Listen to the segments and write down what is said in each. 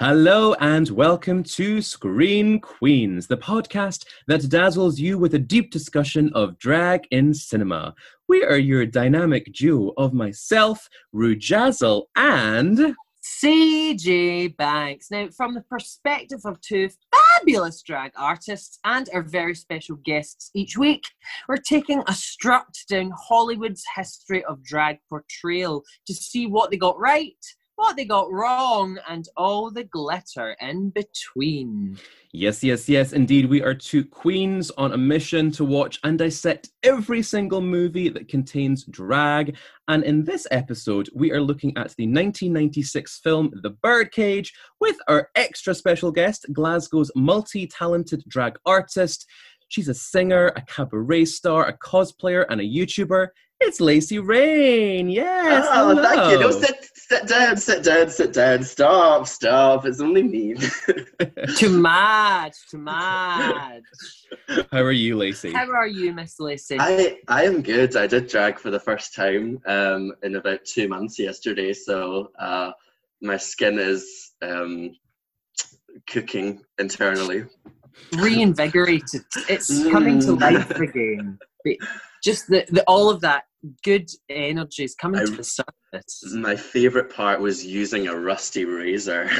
Hello and welcome to Screen Queens, the podcast that dazzles you with a deep discussion of drag in cinema. We are your dynamic duo of myself, Rujazzle, and CJ Banks. Now, from the perspective of two fabulous drag artists and our very special guests each week, we're taking a strut down Hollywood's history of drag portrayal to see what they got right what they got wrong, and all the glitter in between. Yes, yes, yes, indeed. We are two queens on a mission to watch and dissect every single movie that contains drag. And in this episode, we are looking at the 1996 film The Birdcage with our extra special guest, Glasgow's multi talented drag artist. She's a singer, a cabaret star, a cosplayer, and a YouTuber. It's Lacey Rain. Yes. Oh, hello. thank you. No, sit, sit down, sit down, sit down. Stop, stop. It's only me. too much, too much. How are you, Lacey? How are you, Miss Lacey? I, I am good. I did drag for the first time um, in about two months yesterday, so uh, my skin is um, cooking internally. Reinvigorated. It's coming to Mm. life again. Just the, the all of that good energy is coming I- to the surface. My favorite part was using a rusty razor.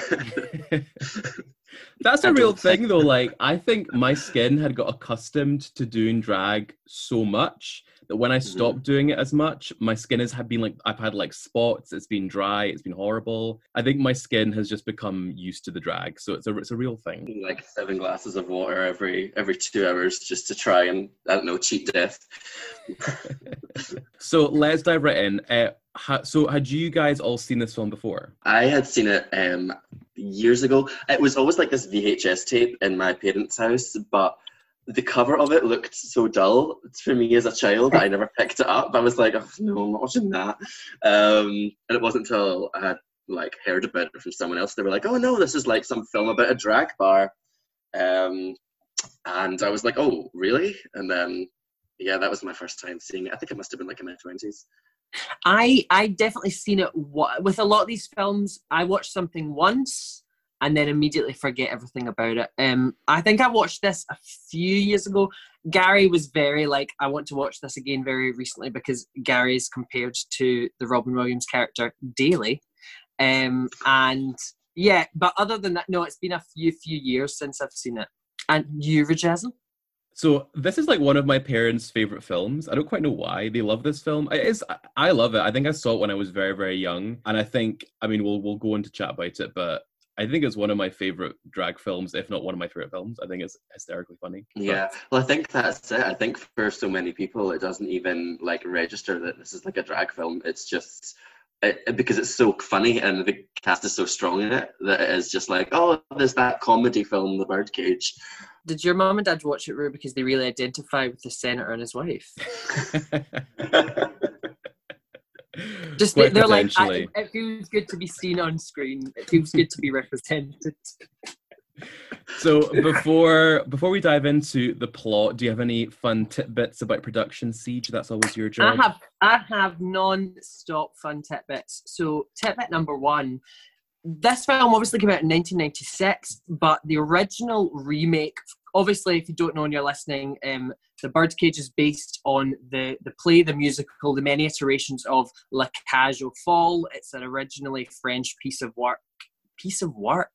That's a I real thing, though. Like, I think my skin had got accustomed to doing drag so much that when I Mhm. stopped doing it as much, my skin has had been like I've had like spots. It's been dry. It's been horrible. I think my skin has just become used to the drag, so it's a it's a real thing. like seven glasses of water every every two hours just to try and I don't know cheat death. So let's dive right in. Uh, ha- so had you guys all seen this film before? I had seen it um, years ago. It was always like this VHS tape in my parents' house, but the cover of it looked so dull for me as a child that I never picked it up. I was like, oh, no, I'm not watching that. Um, and it wasn't until I had like heard about it from someone else. They were like, oh no, this is like some film about a drag bar. Um, and I was like, oh, really? And then, yeah, that was my first time seeing it. I think it must have been like in my 20s. I I definitely seen it with a lot of these films. I watch something once and then immediately forget everything about it. Um, I think I watched this a few years ago. Gary was very like, I want to watch this again very recently because Gary is compared to the Robin Williams character daily. Um, and yeah, but other than that, no, it's been a few few years since I've seen it. And you, Rujazzle? So this is like one of my parents' favorite films. I don't quite know why they love this film. It is I- love it. I think I saw it when I was very very young, and I think I mean we'll we'll go into chat about it, but I think it's one of my favorite drag films, if not one of my favorite films. I think it's hysterically funny. But- Yeah, well, I think that's it. I think for so many people, it doesn't even like register that this is like a drag film. It's just it, it- because it's so funny and the cast is so strong in it that it is just like, oh, there's that comedy film, The Birdcage. Did your mum and dad watch it, Rue, because they really identify with the senator and his wife? Just Quite they're like, I, it feels good to be seen on screen. It feels good to be represented. So before before we dive into the plot, do you have any fun tidbits about production CJ? That's always your job. I have I have non-stop fun tidbits. So tidbit number one, this film obviously came out in 1996, but the original remake, obviously, if you don't know and you're listening, um, the Birdcage is based on the the play, the musical, the many iterations of La Cage aux Folles. It's an originally French piece of work. Piece of work.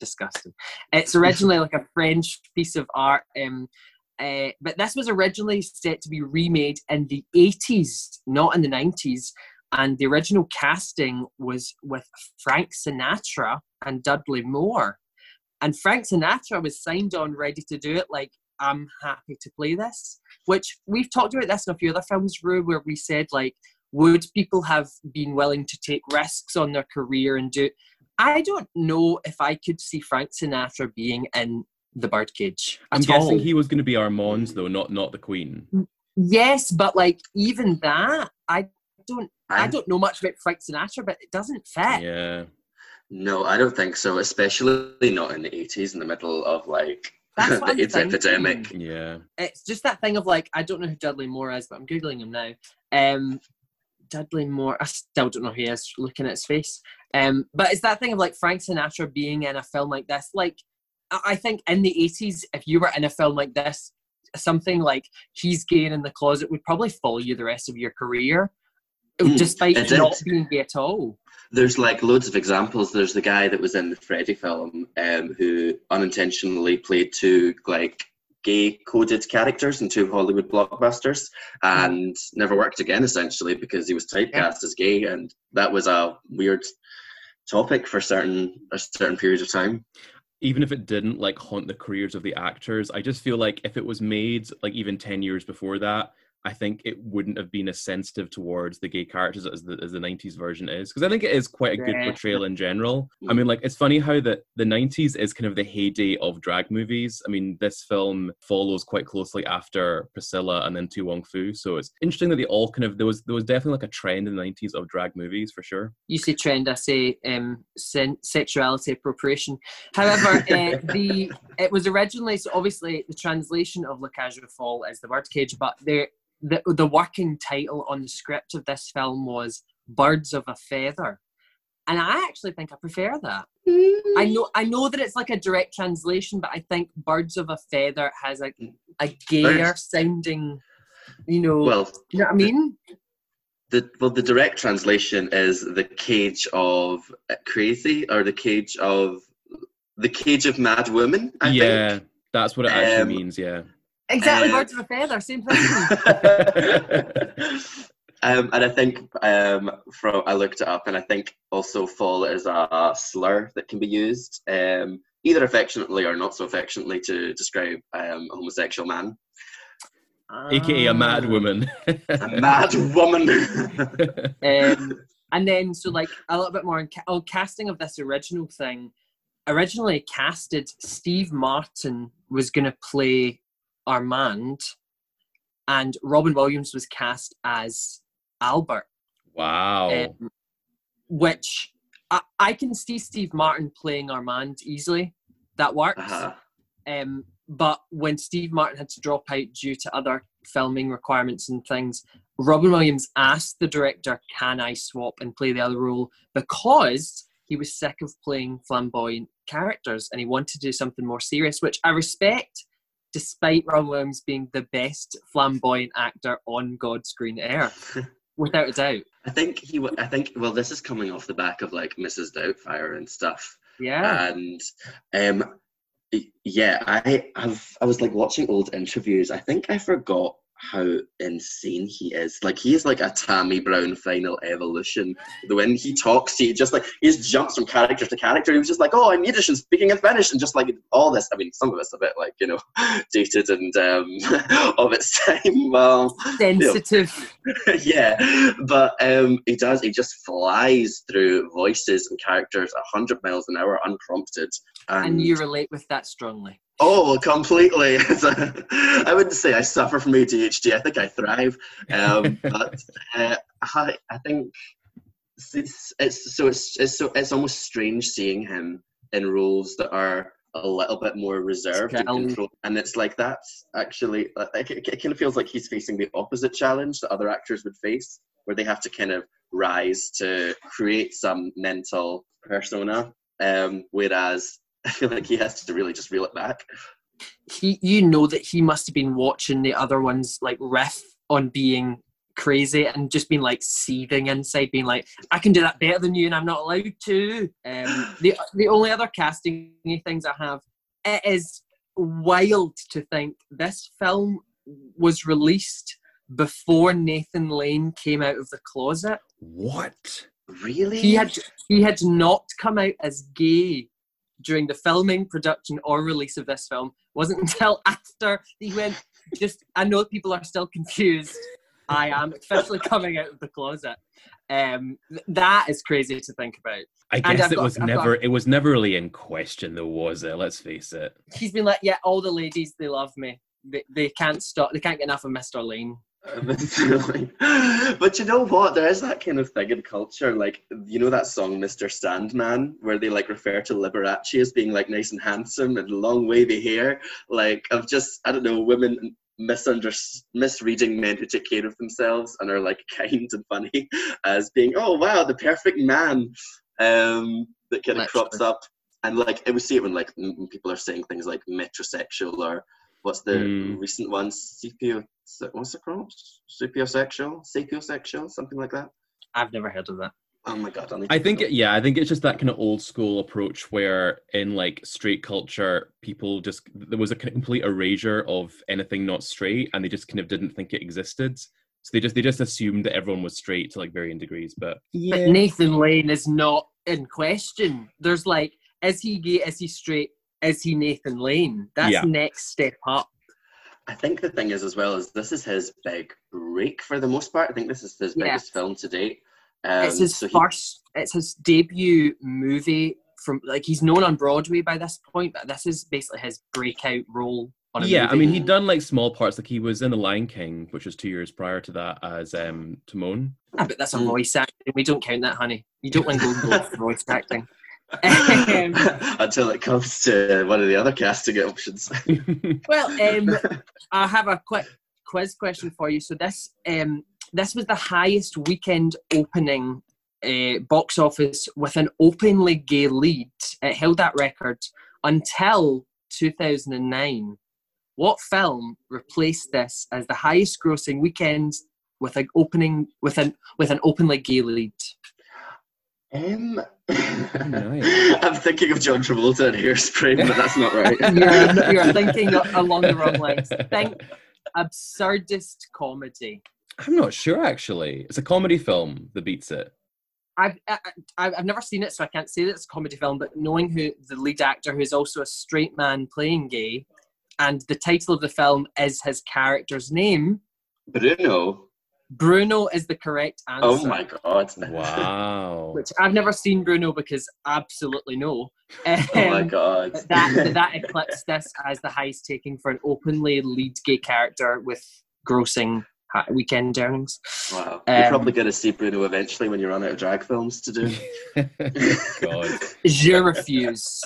Disgusting. It's originally like a French piece of art. Um, uh, but this was originally set to be remade in the 80s, not in the 90s. And the original casting was with Frank Sinatra and Dudley Moore. And Frank Sinatra was signed on, ready to do it. Like, I'm happy to play this. Which we've talked about this in a few other films, Rue, where we said, like, would people have been willing to take risks on their career and do I don't know if I could see Frank Sinatra being in the birdcage. I'm at guessing all. he was going to be Armand though, not not the Queen. Yes, but like even that, I don't. I I- don't know much about Frank Sinatra, but it doesn't fit. Yeah. No, I don't think so, especially not in the 80s, in the middle of like That's the what I'm AIDS thinking. epidemic. Yeah. It's just that thing of like I don't know who Dudley Moore is, but I'm googling him now. Um, Dudley Moore. I still don't know who he is. Looking at his face. Um, but it's that thing of like Frank Sinatra being in a film like this. Like, I think in the 80s, if you were in a film like this, something like he's gay in the closet would probably follow you the rest of your career, Mm, despite not being gay at all. There's like loads of examples. There's the guy that was in the Freddy film um, who unintentionally played two like gay coded characters in two Hollywood blockbusters and never worked again essentially because he was typecast as gay and that was a weird topic for certain a certain period of time. even if it didn't like haunt the careers of the actors i just feel like if it was made like even 10 years before that i think it wouldn't have been as sensitive towards the gay characters as the, as the 90s version is because i think it is quite a good portrayal in general. I mean like it's funny how the, the 90s is kind of the heyday of drag movies. I mean this film follows quite closely after priscilla and then To Wong Foo so it's interesting that they all kind of there was there was definitely like a trend in the 90s of drag movies for sure. You say trend, I say um, sen- sexuality appropriation. However, uh, the it was originally so obviously the translation of La Cage aux Folles is the word birdcage, but the, the the working title on the script of this film was Birds of a Feather, and I actually think I prefer that. I know I know that it's like a direct translation, but I think Birds of a Feather has a a gayer Birds- sounding, you know. Well, you know what I mean? the well the direct translation is the cage of uh, crazy or the cage of the cage of mad women. I yeah think. that's what it actually Um, means yeah Exactly, Uh, Birds of a Feather, same thing. um, and I think um, from I looked it up, and I think also "fall" is a slur that can be used um, either affectionately or not so affectionately to describe um, a homosexual man. aka a mad Ah. woman A mad woman. Um, and then, so like a little bit more on ca- oh, casting of this original thing. Originally casted, Steve Martin was going to play Armand, and Robin Williams was cast as Albert. wow um, which I, I can see Steve Martin playing Armand easily. That works. uh-huh. Um, but when Steve Martin had to drop out due to other filming requirements and things, Robin Williams asked the director, "Can I swap and play the other role?" Because he was sick of playing flamboyant characters and he wanted to do something more serious, which I respect. Despite Robin Williams being the best flamboyant actor on God's green earth, without a doubt. I think he. w- I think. Well, this is coming off the back of like Mrs. Doubtfire and stuff. Yeah. and um yeah i have i was like watching old interviews i think i forgot how insane he is like he is like a Tammie Brown final evolution The when he talks he just like he just jumps from character to character he was just like oh i'm yiddish and speaking in spanish and just like all this i mean some of it's a bit like you know dated and um of its time well Sensitive. yeah, but um, he does. He just flies through voices and characters a hundred miles an hour, unprompted. And, And you relate with that strongly. Oh, completely. I wouldn't say I suffer from ADHD. I think I thrive. Um, but uh, I, I think it's, it's so it's, it's so it's almost strange seeing him in roles that are a little bit more reserved and controlled. And it's like that's actually it, it, it kind of feels like he's facing the opposite challenge that other actors would face, where they have to kind of rise to create some mental persona. Um, whereas I feel like he has to really just reel it back. He, you know that he must have been watching the other ones like riff on being crazy and just been like seething inside, being like, "I can do that better than you, and I'm not allowed to." Um, the the only other casting things I have, it is wild to think this film was released before Nathan Lane came out of the closet. what Really? he had he had not come out as gay during the filming, production, or release of this film. wasn't until after he went. Just I know people are still confused. I am officially coming out of the closet. Um, that is crazy to think about. I guess it got- was I've never got- it was never really in question though, was it? Let's face it. He's been like, yeah, all the ladies they love me. They, they can't stop. They can't get enough of Mr. Lane. but you know what? There is that kind of thing in culture, like you know that song "Mr. Sandman," where they like refer to Liberace as being like nice and handsome and long wavy hair, like of just I don't know women misunder misreading men who take care of themselves and are like kind and funny as being oh wow the perfect man. um, that kind of crops up, and like was see it when like people are saying things like metrosexual or what's the Mm. recent one? Sapio, what's it called? Sapiosexual, sapiosexual, something like that. I've never heard of that. Oh my god! need I think it, yeah, I think it's just that kind of old school approach where in like straight culture, people just there was a complete erasure of anything not straight, and they just kind of didn't think it existed. So they just they just assumed that everyone was straight to like varying degrees. But But Nathan Lane is not in question. There's like, is he gay? Is he straight? Is he Nathan Lane? That's Yeah. next step up. I think the thing is as well is this is his big break for the most part. I think this is his Yeah. biggest film to date. Um, it's his so he- first. It's his debut movie. From like he's known on Broadway by this point, but this is basically his breakout role on a yeah, I mean he'd done like small parts, like he was in The Lion King, which was two years prior to that as um Timon. Ah, but that's a Mm. voice acting. We don't count that, honey. You don't win Golden Globe for voice acting. Um, until it comes to one of the other casting options. well, um, I have a quick quiz question for you. So this um, this was the highest weekend opening uh, box office with an openly gay lead. It held that record until 2009. What film replaced this as the highest grossing weekend with an opening with an with an openly gay lead? Um. I'm thinking of John Travolta and Hairspray, but that's not right. You're, you're thinking along the wrong lines. Think absurdist comedy. I'm not sure actually. It's a comedy film that beats it. I've I, I- I've never seen it, so I can't say that it's a comedy film. But knowing who the lead actor, who is also a straight man playing gay, and the title of the film is his character's name, Bruno. Bruno is the correct answer. Oh my god. Wow. Which I've never seen Bruno because absolutely no. Oh my Um, god. that that eclipsed this as the highest taking for an openly lead gay character with grossing weekend earnings. Wow. You're um, probably going to see Bruno eventually when you run out of drag films to do. God. Je refuse.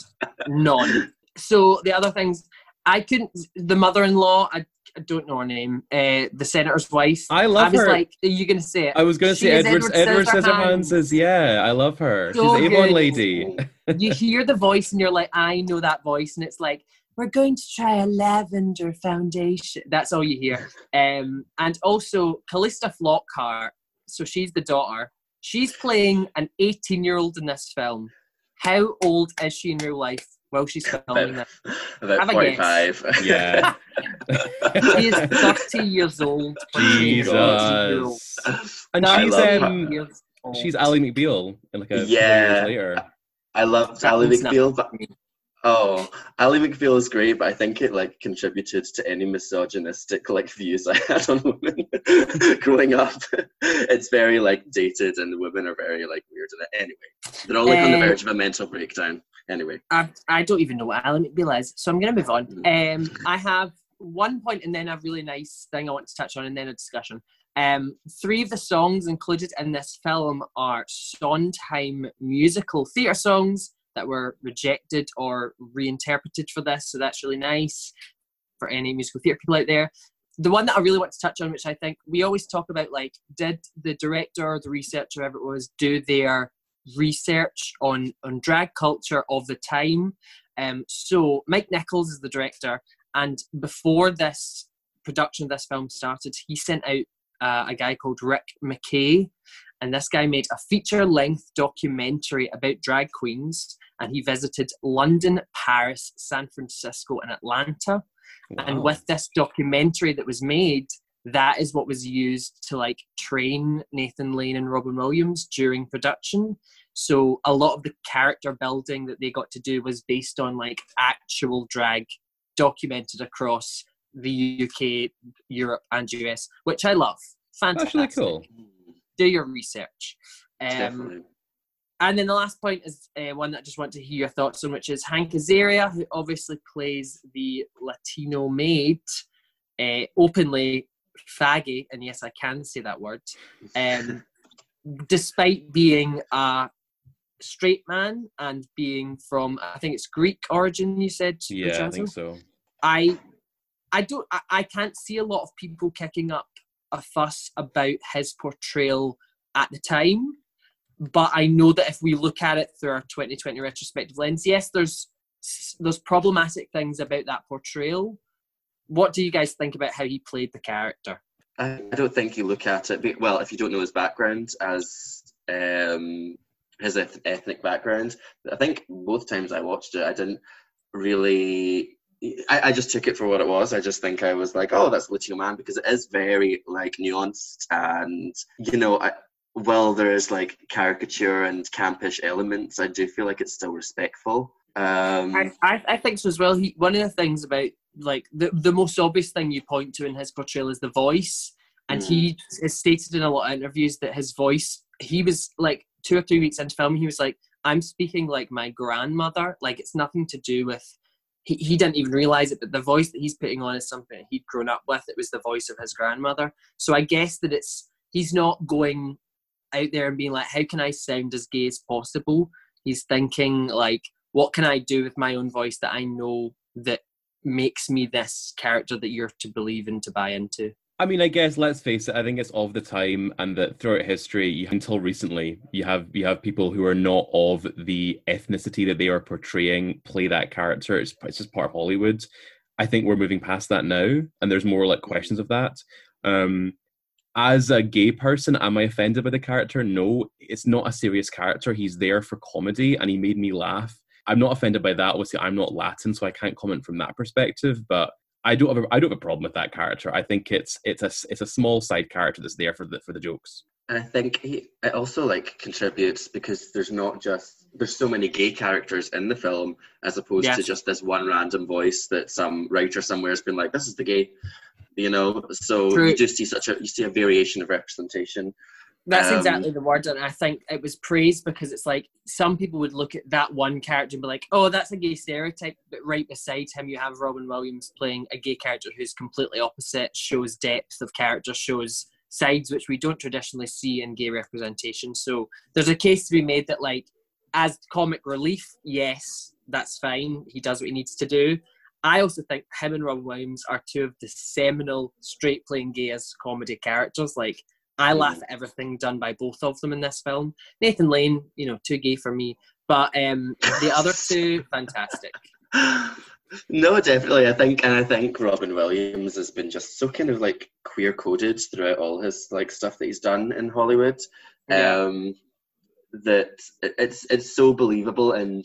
None. So the other things, I couldn't. The mother-in-law, I, I don't know her name. Uh, the senator's wife. I I love was her. like, "Are you gonna say it?" I was gonna say is Edward Edward Edward Scissorhands. Scissorhands is yeah, I love her. So She's Avon good. lady. you hear the voice and you're like, "I know that voice," and it's like, "We're going to try a lavender foundation." That's all you hear. Um, and also Calista Flockhart. So she's the daughter. She's playing an 18-year-old in this film. How old is she in real life? While she's filming About, this. about Have a guess. 45. Yeah. She is 30 years old. when she is 18-year-old. Jesus. And I she's love um she's Ally McBeal in like a couple Yeah. years later. I love That Ally McBeal, but me. oh, Ally McBeal is great, but I think it like contributed to any misogynistic like views I had on women growing up. It's very like dated, and the women are very like weird in it. Anyway, they're all like on the Um, verge of a mental breakdown. Anyway, I, I don't even know what Alan McBeal is, so I'm going to move on. Um, I have one point and then a really nice thing I want to touch on, and then a discussion. Um, three of the songs included in this film are Sondheim musical theatre songs that were rejected or reinterpreted for this, so that's really nice for any musical theatre people out there. The one that I really want to touch on, which I think we always talk about, like, did the director or the researcher, whoever it was, do their research on on drag culture of the time. Um, so Mike Nichols is the director, and before this production of this film started, he sent out uh, a guy called Rick McKay, and this guy made a feature-length documentary about drag queens, and he visited London, Paris, San Francisco, and Atlanta. And with this documentary that was made, that is what was used to like train Nathan Lane and Robin Williams during production. So a lot of the character building that they got to do was based on like actual drag documented across the UK, Europe, and US, which I love. Fantastic. That's really cool. Do your research. Um, definitely. and then the last point is uh, one that I just want to hear your thoughts on, which is Hank Azaria, who obviously plays the Latino maid, uh, openly faggy, and yes, I can say that word, um, despite being a straight man and being from, I think it's Greek origin, you said? Yeah, I think so. I I don't I, I can't see a lot of people kicking up a fuss about his portrayal at the time. but I know that if we look at it through our 2020 retrospective lens, yes, there's there's problematic things about that portrayal. What do you guys think about how he played the character? I, I don't think you look at it. Well, if you don't know his background as um, his ethnic background, I think both times I watched it, I didn't really. I, I just took it for what it was. I just think I was like, oh, that's Latino man because it is very like nuanced and you know, I, while there is like caricature and campish elements, I do feel like it's still respectful. Um, I, I, I think so as well. He one of the things about like the the most obvious thing you point to in his portrayal is the voice, and mm. he has stated in a lot of interviews that his voice. He was like two or three weeks into filming, he was like, "I'm speaking like my grandmother. Like it's nothing to do with." He, he didn't even realize it, but the voice that he's putting on is something that he'd grown up with. It was the voice of his grandmother. So I guess that it's he's not going out there and being like, "How can I sound as gay as possible?" He's thinking like, "What can I do with my own voice that I know that makes me this character that you're to believe in to buy into. I mean, I guess let's face it. I think it's of the time, and that throughout history, until recently, you have you have people who are not of the ethnicity that they are portraying play that character. It's, it's just part of Hollywood. I think we're moving past that now, and there's more like questions of that. Um, as a gay person, am I offended by the character? No, it's not a serious character. He's there for comedy, and he made me laugh I'm not offended by that. Obviously, I'm not Latin, so I can't comment from that perspective. But I don't have a, I don't have a problem with that character. I think it's it's a it's a small side character that's there for the for the jokes. And I think he, it also like contributes because there's not just there's so many gay characters in the film as opposed yes. to just this one random voice that some writer somewhere has been like this is the gay, you know. So True. you just see such a you see a variation of representation. That's um, exactly the word, and I think it was praised because it's like some people would look at that one character and be like, "Oh, that's a gay stereotype," but right beside him, you have Robin Williams playing a gay character who's completely opposite, shows depth of character, shows sides which we don't traditionally see in gay representation. So there's a case to be made that, like, as comic relief, yes, that's fine. He does what he needs to do. I also think him and Robin Williams are two of the seminal straight playing gay as comedy characters. Like I laugh at everything done by both of them in this film. Nathan Lane, you know, too gay for me, but um, the other two, fantastic. No, definitely. I think, and I think Robin Williams has been just so kind of like queer coded throughout all his like stuff that he's done in Hollywood. Yeah. Um, that it's it's so believable, and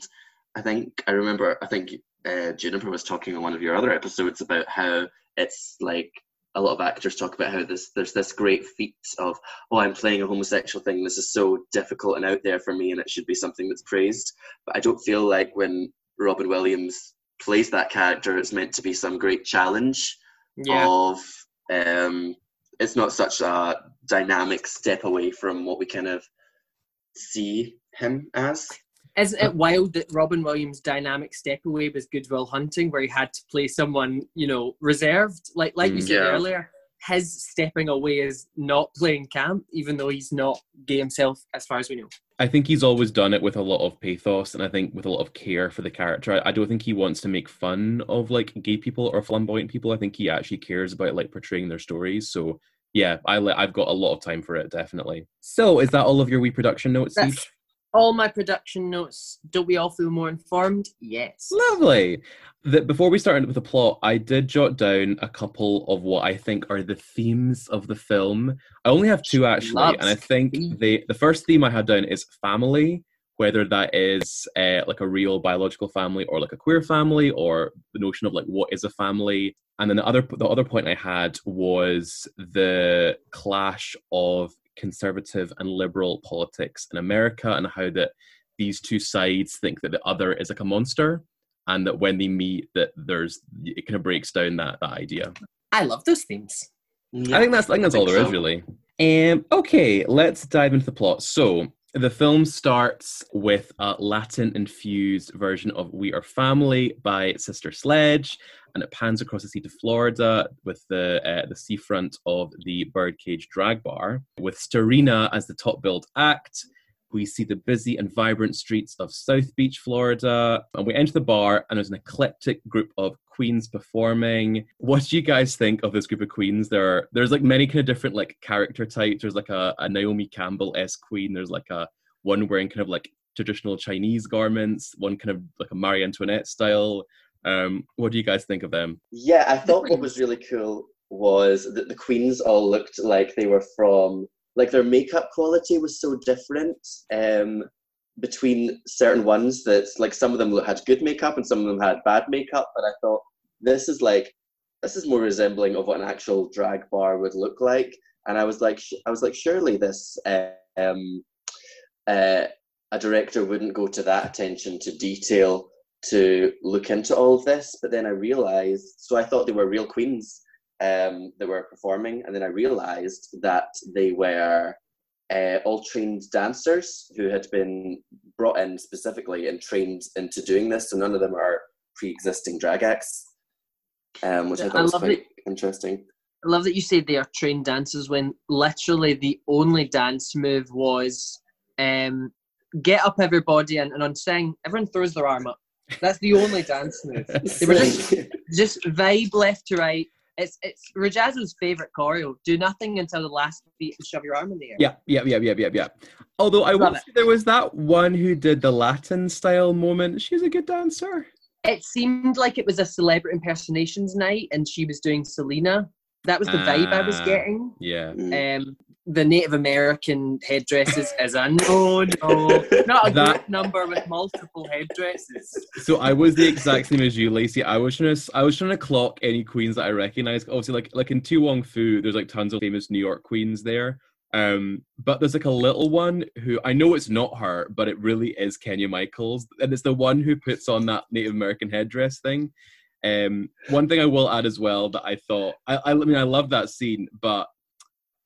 I think I remember. I think uh, Juniper was talking on one of your other episodes about how it's like a lot of actors talk about how this there's this great feat of oh I'm playing a homosexual thing this is so difficult and out there for me and it should be something that's praised but I don't feel like when Robin Williams plays that character it's meant to be some great challenge yeah. of um it's not such a dynamic step away from what we kind of see him as is it uh, wild that Robin Williams' dynamic step away was Good Will Hunting, where he had to play someone, you know, reserved? Like like you mm, said yeah. earlier, his stepping away is not playing camp, even though he's not gay himself, as far as we know. I think he's always done it with a lot of pathos and I think with a lot of care for the character. I, I don't think he wants to make fun of like gay people or flamboyant people. I think he actually cares about like portraying their stories. So yeah, I I've got a lot of time for it, definitely. So is that all of your wee production notes? That's, all my production notes. Don't we all feel more informed? Yes. Lovely. The, before we start with the plot, I did jot down a couple of what I think are the themes of the film. I only have two actually, and I think the the first theme I had down is family, whether that is uh, like a real biological family or like a queer family, or the notion of like what is a family. And then the other the other point I had was the clash of conservative and liberal politics in America and how that these two sides think that the other is like a monster and that when they meet that there's it kind of breaks down that that idea. I love those themes. Yeah, I think that's I think that's all there is really. Um, okay, let's dive into the plot. So the film starts with a Latin infused version of We Are Family by Sister Sledge, and it pans across the sea to Florida with the, uh, the seafront of the Birdcage Drag Bar, with Starina as the top billed act. We see the busy and vibrant streets of South Beach, Florida, and we enter the bar, and there's an eclectic group of queens performing. What do you guys think of this group of queens? There, are, there's like many kind of different like character types. There's like a, a Naomi Campbell s queen. There's like a one wearing kind of like traditional Chinese garments, one kind of like a Marie Antoinette style. Um, what do you guys think of them? Yeah, I thought what was really cool was that the queens all looked like they were from like their makeup quality was so different um, between certain ones that like some of them had good makeup and some of them had bad makeup. But I thought this is like this is more resembling of what an actual drag bar would look like. And I was like, I was like, surely this um, uh, a director wouldn't go to that attention to detail to look into all of this. But then I realized, so I thought they were real queens um, that were performing, and then I realized that they were uh, all trained dancers who had been brought in specifically and trained into doing this. So none of them are pre-existing drag acts, um, which I thought I was quite interesting. I love that you say they are trained dancers when literally the only dance move was um, get up everybody and, and on saying everyone throws their arm up. That's the only dance move. They were just just vibe left to right. It's it's Rujazzle's favorite choreo. Do nothing until the last beat and shove your arm in the air. Yeah, yeah, yeah, yeah, yeah, yeah. Although I will say there was that one who did the Latin style moment. She's a good dancer. It seemed like it was a celebrity impersonations night, and she was doing Selena. That was the vibe I was ah, getting. Yeah. Um, the Native American headdresses is a no, no, not a that, group number with multiple headdresses. So I was the exact same as you, Lacey. I was trying to, I was trying to clock any queens that I recognize. Obviously, like like in To Wong Foo, there's like tons of famous New York queens there. Um, but there's like a little one who I know it's not her, but it really is Kenya Michaels, and it's the one who puts on that Native American headdress thing. Um, one thing I will add as well that I thought I, I mean I love that scene, but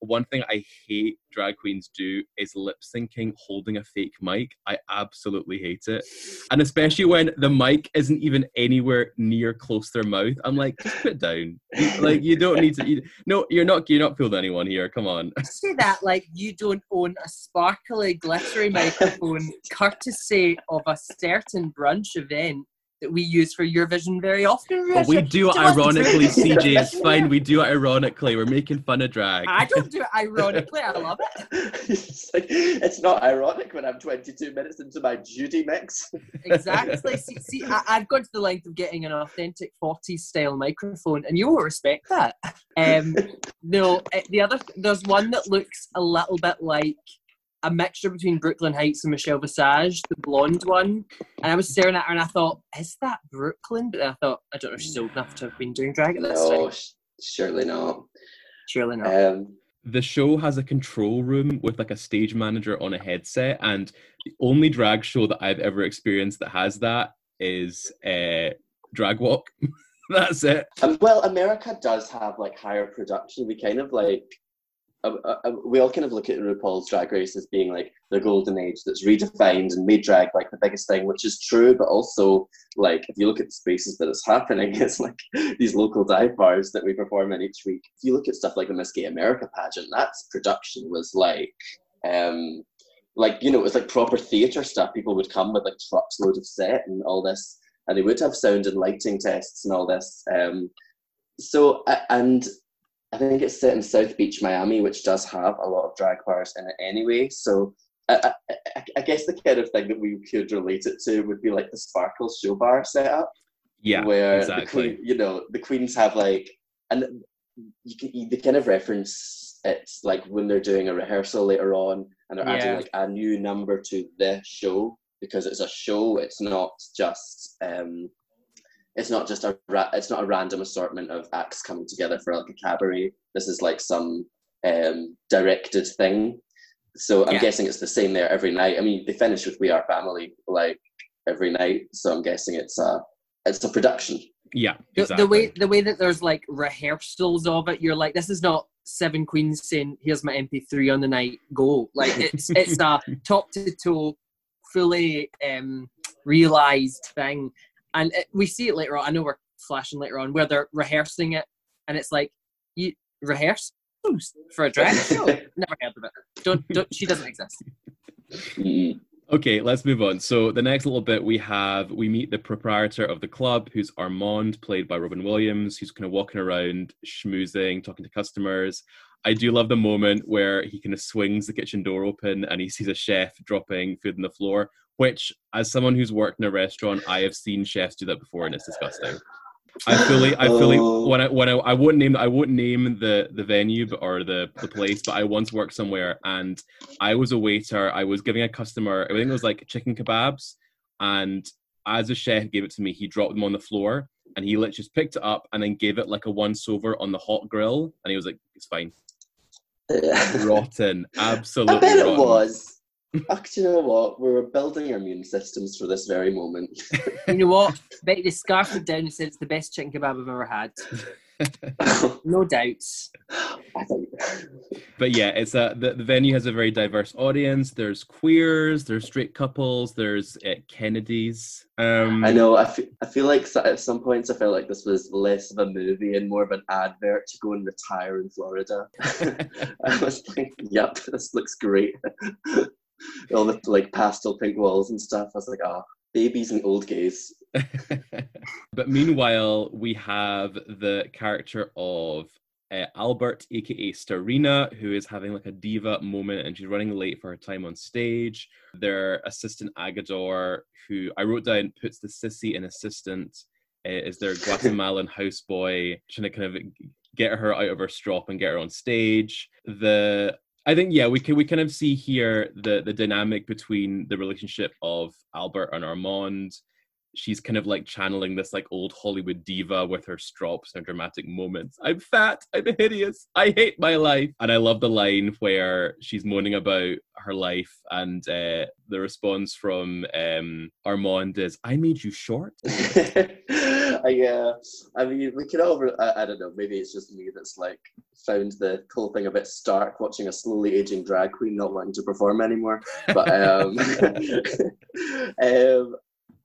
one thing I hate drag queens do is lip syncing holding a fake mic. I absolutely hate it. And especially when the mic isn't even anywhere near close to their mouth. I'm like, just put it down. like you don't need to you, no, you're not you're not fooling anyone here. Come on. Say that like you don't own a sparkly, glittery microphone courtesy of a certain brunch event that we use for Eurovision very often. But we do it ironically, CJ. It's fine. We do it ironically. We're making fun of drag. I don't do it ironically. I love it. it's, like, it's not ironic when I'm 22 minutes into my Judy mix. exactly. See, see I, have gone to the length of getting an authentic 40s style microphone, and you will respect that. Um, no, eh, the other there's one that looks a little bit like a mixture between Brooklyn Hytes and Michelle Visage, the blonde one. And I was staring at her and I thought, is that Brooklyn? But then I thought, I don't know if she's old enough to have been doing drag at this no, time. surely not. Surely not. Um, the show has a control room with like a stage manager on a headset, and the only drag show that I've ever experienced that has that is uh, Drag Walk. That's it. Um, well, America does have like higher production. We kind of like we all kind of look at RuPaul's Drag Race as being like the golden age that's redefined and made drag like the biggest thing, which is true. But also, like if you look at the spaces that it's happening, it's like these local dive bars that we perform in each week. If you look at stuff like the Miss Gay America pageant, that's production was like, um, like you know, it was like proper theatre stuff. People would come with like trucks loads of set and all this, and they would have sound and lighting tests and all this. Um, so and I think it's set in South Beach, Miami, which does have a lot of drag bars in it anyway. So I, I, I, guess the kind of thing that we could relate it to would be like the Sparkles show bar setup. Yeah, where exactly. the queen, you know, the queens have like, and you can they kind of reference it like when they're doing a rehearsal later on, and they're yeah. adding like a new number to the show because it's a show. It's not just um, it's not just a ra- it's not a random assortment of acts coming together for like a cabaret. This is like some um, directed thing. So I'm yeah. guessing it's the same there every night. I mean, they finish with "We Are Family" like every night, so I'm guessing it's a it's a production. Yeah, exactly. the, the way the way that there's like rehearsals of it, you're like, this is not seven queens saying, "Here's my MP3 on the night, go." Like it's it's a top to toe, fully um, realized thing and it, we see it later on. I know we're flashing later on where they're rehearsing it, and it's like you rehearse for a drag show. Never heard of it. Don't, don't she doesn't exist. Okay, let's move on. So the next little bit we have we meet the proprietor of the club, who's Armand, played by Robin Williams, who's kind of walking around, schmoozing, talking to customers. I do love the moment where he kind of swings the kitchen door open and he sees a chef dropping food on the floor. Which, as someone who's worked in a restaurant, I have seen chefs do that before, and it's disgusting. I fully, I fully, Oh. when I, when I, I won't name, I won't name the the venue or the the place, but I once worked somewhere and I was a waiter. I was giving a customer, I think it was like chicken kebabs, and as a chef gave it to me, he dropped them on the floor and he literally just picked it up and then gave it like a once over on the hot grill, and he was like, "It's fine." Rotten, absolutely. I bet it was. Do you know what? We were building our immune systems for this very moment. You know what? Bet they scarfed it down and said it's the best chicken kebab I've ever had. No doubts. But yeah, it's a the, the venue has a very diverse audience. There's queers, there's straight couples, there's uh, Kennedys. Um, I know. I feel, I feel like at some points I felt like this was less of a movie and more of an advert to go and retire in Florida. I was like, "Yep, this looks great." All the like pastel pink walls and stuff. I was like, "Ah, babies and old gays." but meanwhile, we have the character of uh, Albert, aka Starina, who is having like a diva moment and she's running late for her time on stage. Their assistant Agador, who I wrote down puts the sissy in assistant, uh, is their Guatemalan houseboy, trying to kind of get her out of her strop and get her on stage. The I think yeah, we can we kind of see here the the dynamic between the relationship of Albert and Armand. She's kind of like channeling this like old Hollywood diva with her strops and dramatic moments. I'm fat, I'm hideous, I hate my life. And I love the line where she's moaning about her life and uh, the response from um, Armand is, I made you short. I, uh, I mean, we could all. I, I don't know. Maybe it's just me that's like found the whole thing a bit stark, watching a slowly aging drag queen not wanting to perform anymore. But um, um,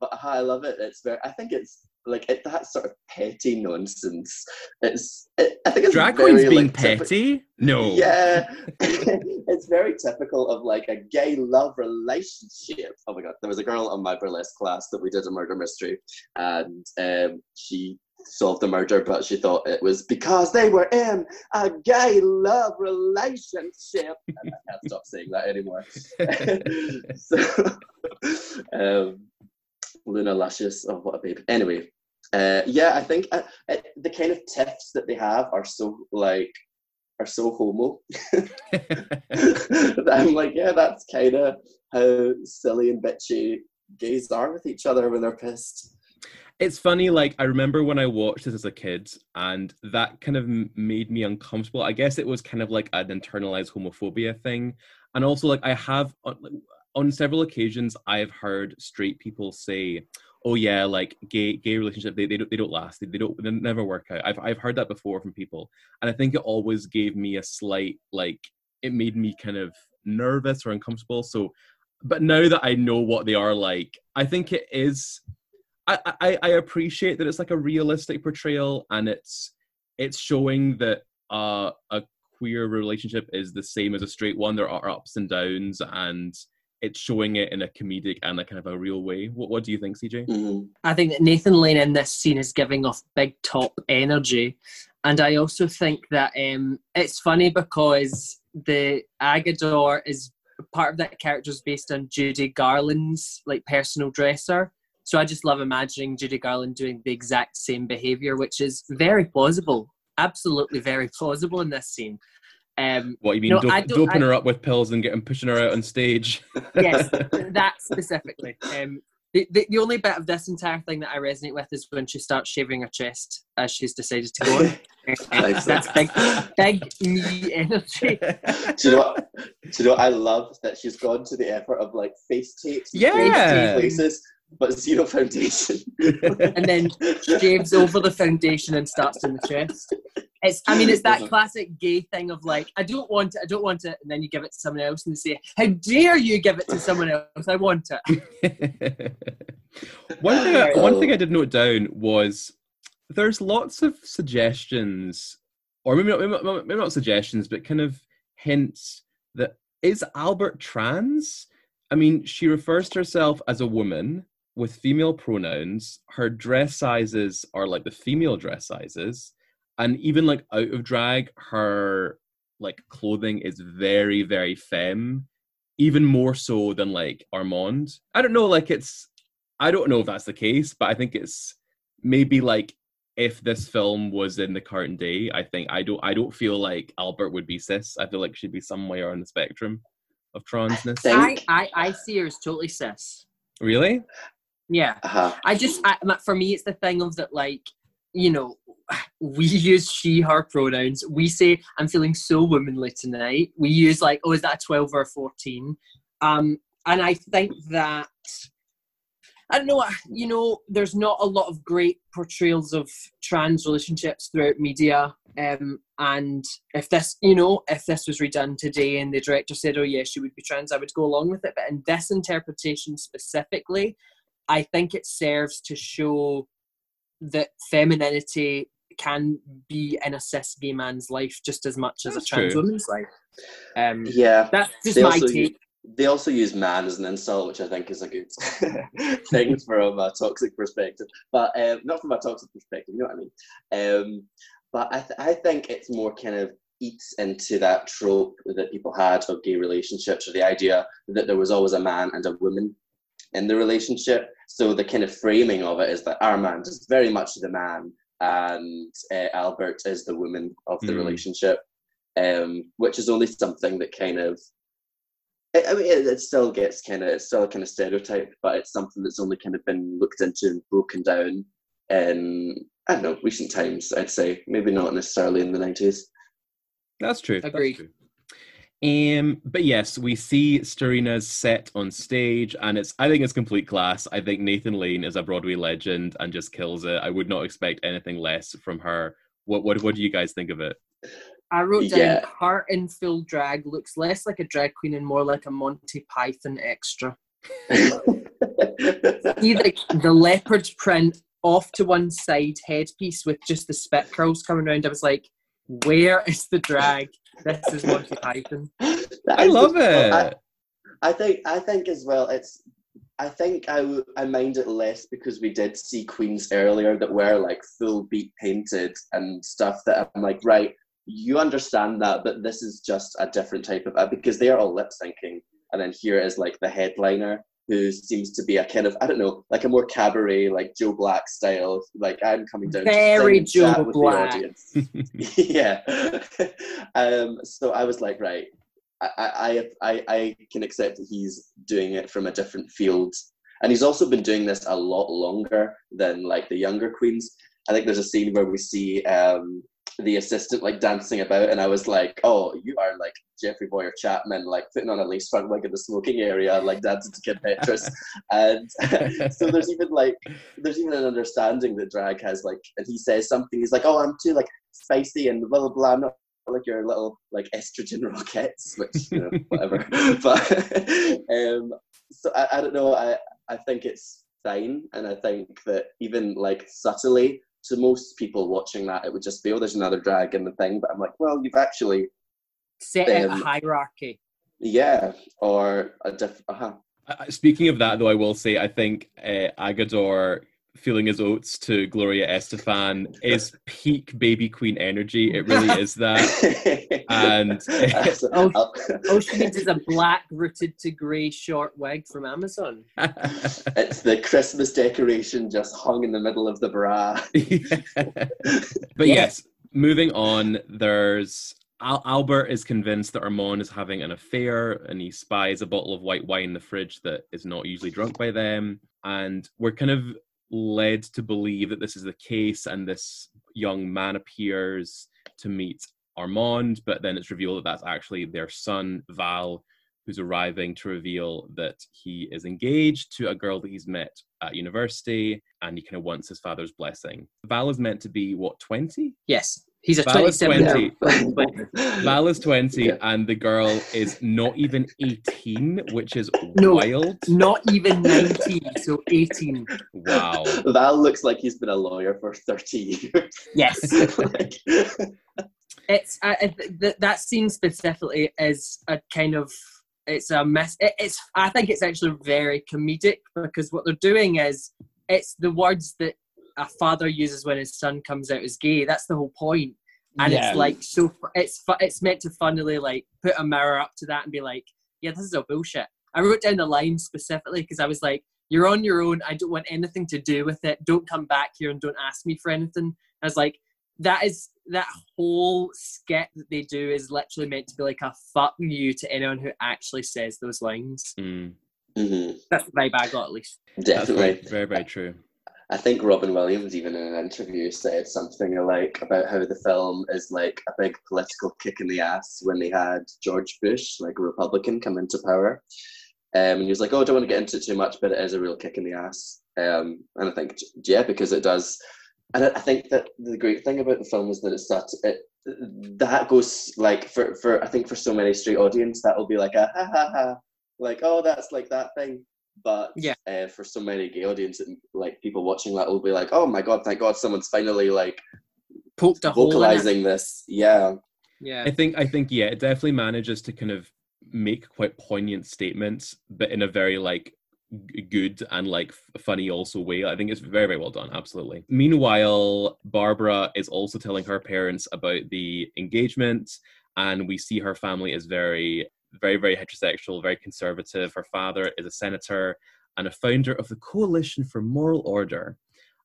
but I love it. It's very. I think it's like it, that sort of petty nonsense. It's. It, I think it's Drag very, queens being like, typi- petty? No. Yeah, it's very typical of like a gay love relationship. Oh my god, there was a girl on my burlesque class that we did a murder mystery, and um, she solved the murder, but she thought it was because they were in a gay love relationship. And I can't stop saying that anymore. so, um, Luna Luscious, oh what a babe. Anyway, uh, yeah, I think uh, uh, the kind of tiffs that they have are so like are so homo. that I'm like, yeah, that's kind of how silly and bitchy gays are with each other when they're pissed. it's funny like i remember when i watched this as a kid and that kind of made me uncomfortable i guess it was kind of like an internalized homophobia thing and also like i have on, several occasions i have heard straight people say oh yeah like gay gay relationship they, they don't they don't last they, they don't they never work out I've, I've heard that before from people and i think it always gave me a slight like it made me kind of nervous or uncomfortable so but now that i know what they are like i think it is I, I I appreciate that it's like a realistic portrayal and it's it's showing that uh, a queer relationship is the same as a straight one. There are ups and downs, and it's showing it in a comedic and a kind of a real way. What What do you think, CJ? Mhm. I think that Nathan Lane in this scene is giving off big top energy. And I also think that um, it's funny because the Agador is part of that character is based on Judy Garland's like personal dresser. So I just love imagining Judy Garland doing the exact same behavior, which is very plausible, absolutely very plausible in this scene. Um, What you mean? No, dope, doping I- her up with pills and getting pushing her out on stage? yes, that specifically. Um, the, the, the only bit of this entire thing that I resonate with is when she starts shaving her chest as she's decided to go on. That's big, big me energy. Do you know what? Do you know what? I love that she's gone to the effort of like face tapes, in Yeah. places, but zero foundation. And then shaves over the foundation and starts in the chest. It's, I mean, it's that classic gay thing of like, I don't want it, I don't want it, and then you give it to someone else and they say, How dare you give it to someone else? I want it. one thing, I, one thing I did note down was there's lots of suggestions, or maybe not, maybe not, maybe not suggestions, but kind of hints that is Albert trans? I mean, she refers to herself as a woman with female pronouns. Her dress sizes are like the female dress sizes, and even like out of drag, her like clothing is very very femme, even more so than like Armand. I don't know, like it's I don't know if that's the case, but I think it's maybe like if this film was in the current day, I think I don't I don't feel like Albert would be cis. I feel like she'd be somewhere on the spectrum of transness. I, I, I see her as totally cis. Really? Yeah. Uh-huh. I just, I, for me, it's the thing of that, like, you know, we use she, her pronouns. We say, I'm feeling so womanly tonight. We use, like, oh, is that 12 or 14? Um, and I think that, I don't know, you know, there's not a lot of great portrayals of trans relationships throughout media. Um, and if this, you know, if this was redone today and the director said, oh, yeah, she would be trans, I would go along with it. But in this interpretation specifically, I think it serves to show that femininity can be in a cis gay man's life just as much as That's a trans true. woman's life. Um, Yeah. that's just They my also take. they also use man as an insult, which I think is a good thing from a toxic perspective. But um, not from a toxic perspective, you know what I mean? Um, but I, th- I think it's more kind of eats into that trope that people had of gay relationships or the idea that there was always a man and a woman in the relationship. So the kind of framing of it is that Armand is very much the man and uh, Albert is the woman of the Mm. relationship, um, which is only something that kind of I I mean, it, it still gets kind of, it's still kind of stereotyped, but it's something that's only kind of been looked into and broken down in, I don't know, recent times, I'd say. Maybe not necessarily in the 90s. That's true. that's Agreed. true. Um, but yes, we see Starina's set on stage, and it's I think it's complete class. I think Nathan Lane is a Broadway legend and just kills it. I would not expect anything less from her. What what what do you guys think of it? I wrote down Yeah. her in full drag looks less like a drag queen and more like a Monty Python extra. See the, the leopard print off to one side headpiece with just the spit curls coming around. I was like, where is the drag? This is Monty Python. That I love the- I- it. I think I think as well. It's I think I, I mind it less because we did see queens earlier that were like full beat painted and stuff. That I'm like, right, you understand that, but this is just a different type of uh, because they are all lip syncing, and then here is like the headliner who seems to be a kind of I don't know, like a more cabaret, like Joe Black style. Like I'm coming down Very to sing and chat Joe Black. the audience. yeah. um, so I was like, right, I, I, I, I can accept that he's doing it from a different field. And he's also been doing this a lot longer than like the younger queens. I think there's a scene where we see um, the assistant like dancing about, and I was like, "Oh, you are like Jeffrey Boyer Chapman, like putting on a lace front wig in the smoking area, like dancing to Kim Petras." and so there's even like there's even an understanding that drag has like, and he says something. He's like, "Oh, I'm too like spicy and blah blah blah." I'm not like your little like estrogen rockets, which you know whatever. but um, so I, I don't know. I I think it's fine, and I think that even like subtly to most people watching that, it would just be oh, there's another drag in the thing. But I'm like, well, you've actually Set out a Um, hierarchy. yeah, or a different. Uh-huh. Uh, Speaking of that, though, I will say I think uh, Agador feeling his oats to Gloria Estefan is peak baby queen energy. It really is that. And- Oh, I'll- oh. oh, she needs is a black rooted to grey short wig from Amazon. it's the Christmas decoration just hung in the middle of the bra. but yes, moving on, there's Al- Albert is convinced that Armand is having an affair and he spies a bottle of white wine in the fridge that is not usually drunk by them. And we're kind of led to believe that this is the case, and this young man appears to meet Armand, but then it's revealed that that's actually their son, Val, who's arriving to reveal that he is engaged to a girl that he's met at university and he kind of wants his father's blessing. Val is meant to be, what, 20? Yes, he's a Val is 27 20. Val is 20 Yeah. and the girl is not even 18, which is No. wild. Not even 19, so 18. Wow. Val looks like he's been a lawyer for 30 years. Yes. Like- it's uh, uh, th- th- that scene specifically is a kind of it's a mess it, it's i think it's actually very comedic because what they're doing is it's the words that a father uses when his son comes out as gay. That's the whole point. And Yeah. it's like so it's it's meant to funnily like put a mirror up to that and be like yeah this is all bullshit. I wrote down the line specifically because i was like you're on your own. I don't want anything to do with it. Don't come back here and don't ask me for anything. I was like that is that whole skit that they do is literally meant to be like a fuck you to anyone who actually says those lines. Mm, hmm that's the vibe i got at least. That's Definitely. very, very, very true. I think Robin Williams, even in an interview, said something like about how the film is like a big political kick in the ass when they had George Bush, like a Republican, come into power. Um, and he was like, "Oh, I don't want to get into it too much, but it is a real kick in the ass." Um, and I think, yeah, because it does. And I think that the great thing about the film is that it's such it that goes like for for I think for so many straight audience that will be like a ha ha ha, like oh that's like that thing. But Yeah. uh, for so many gay audience, and like people watching that will be like, oh my god, thank God someone's finally like poked a hole in it. vocalizing this. Yeah. yeah I think I think yeah, it definitely manages to kind of make quite poignant statements, but in a very like g- good and like f- funny also way. I think it's very very well done. Absolutely. Meanwhile, Barbara is also telling her parents about the engagement, and we see her family is very very very heterosexual, very conservative. Her father is a senator and a founder of the Coalition for Moral Order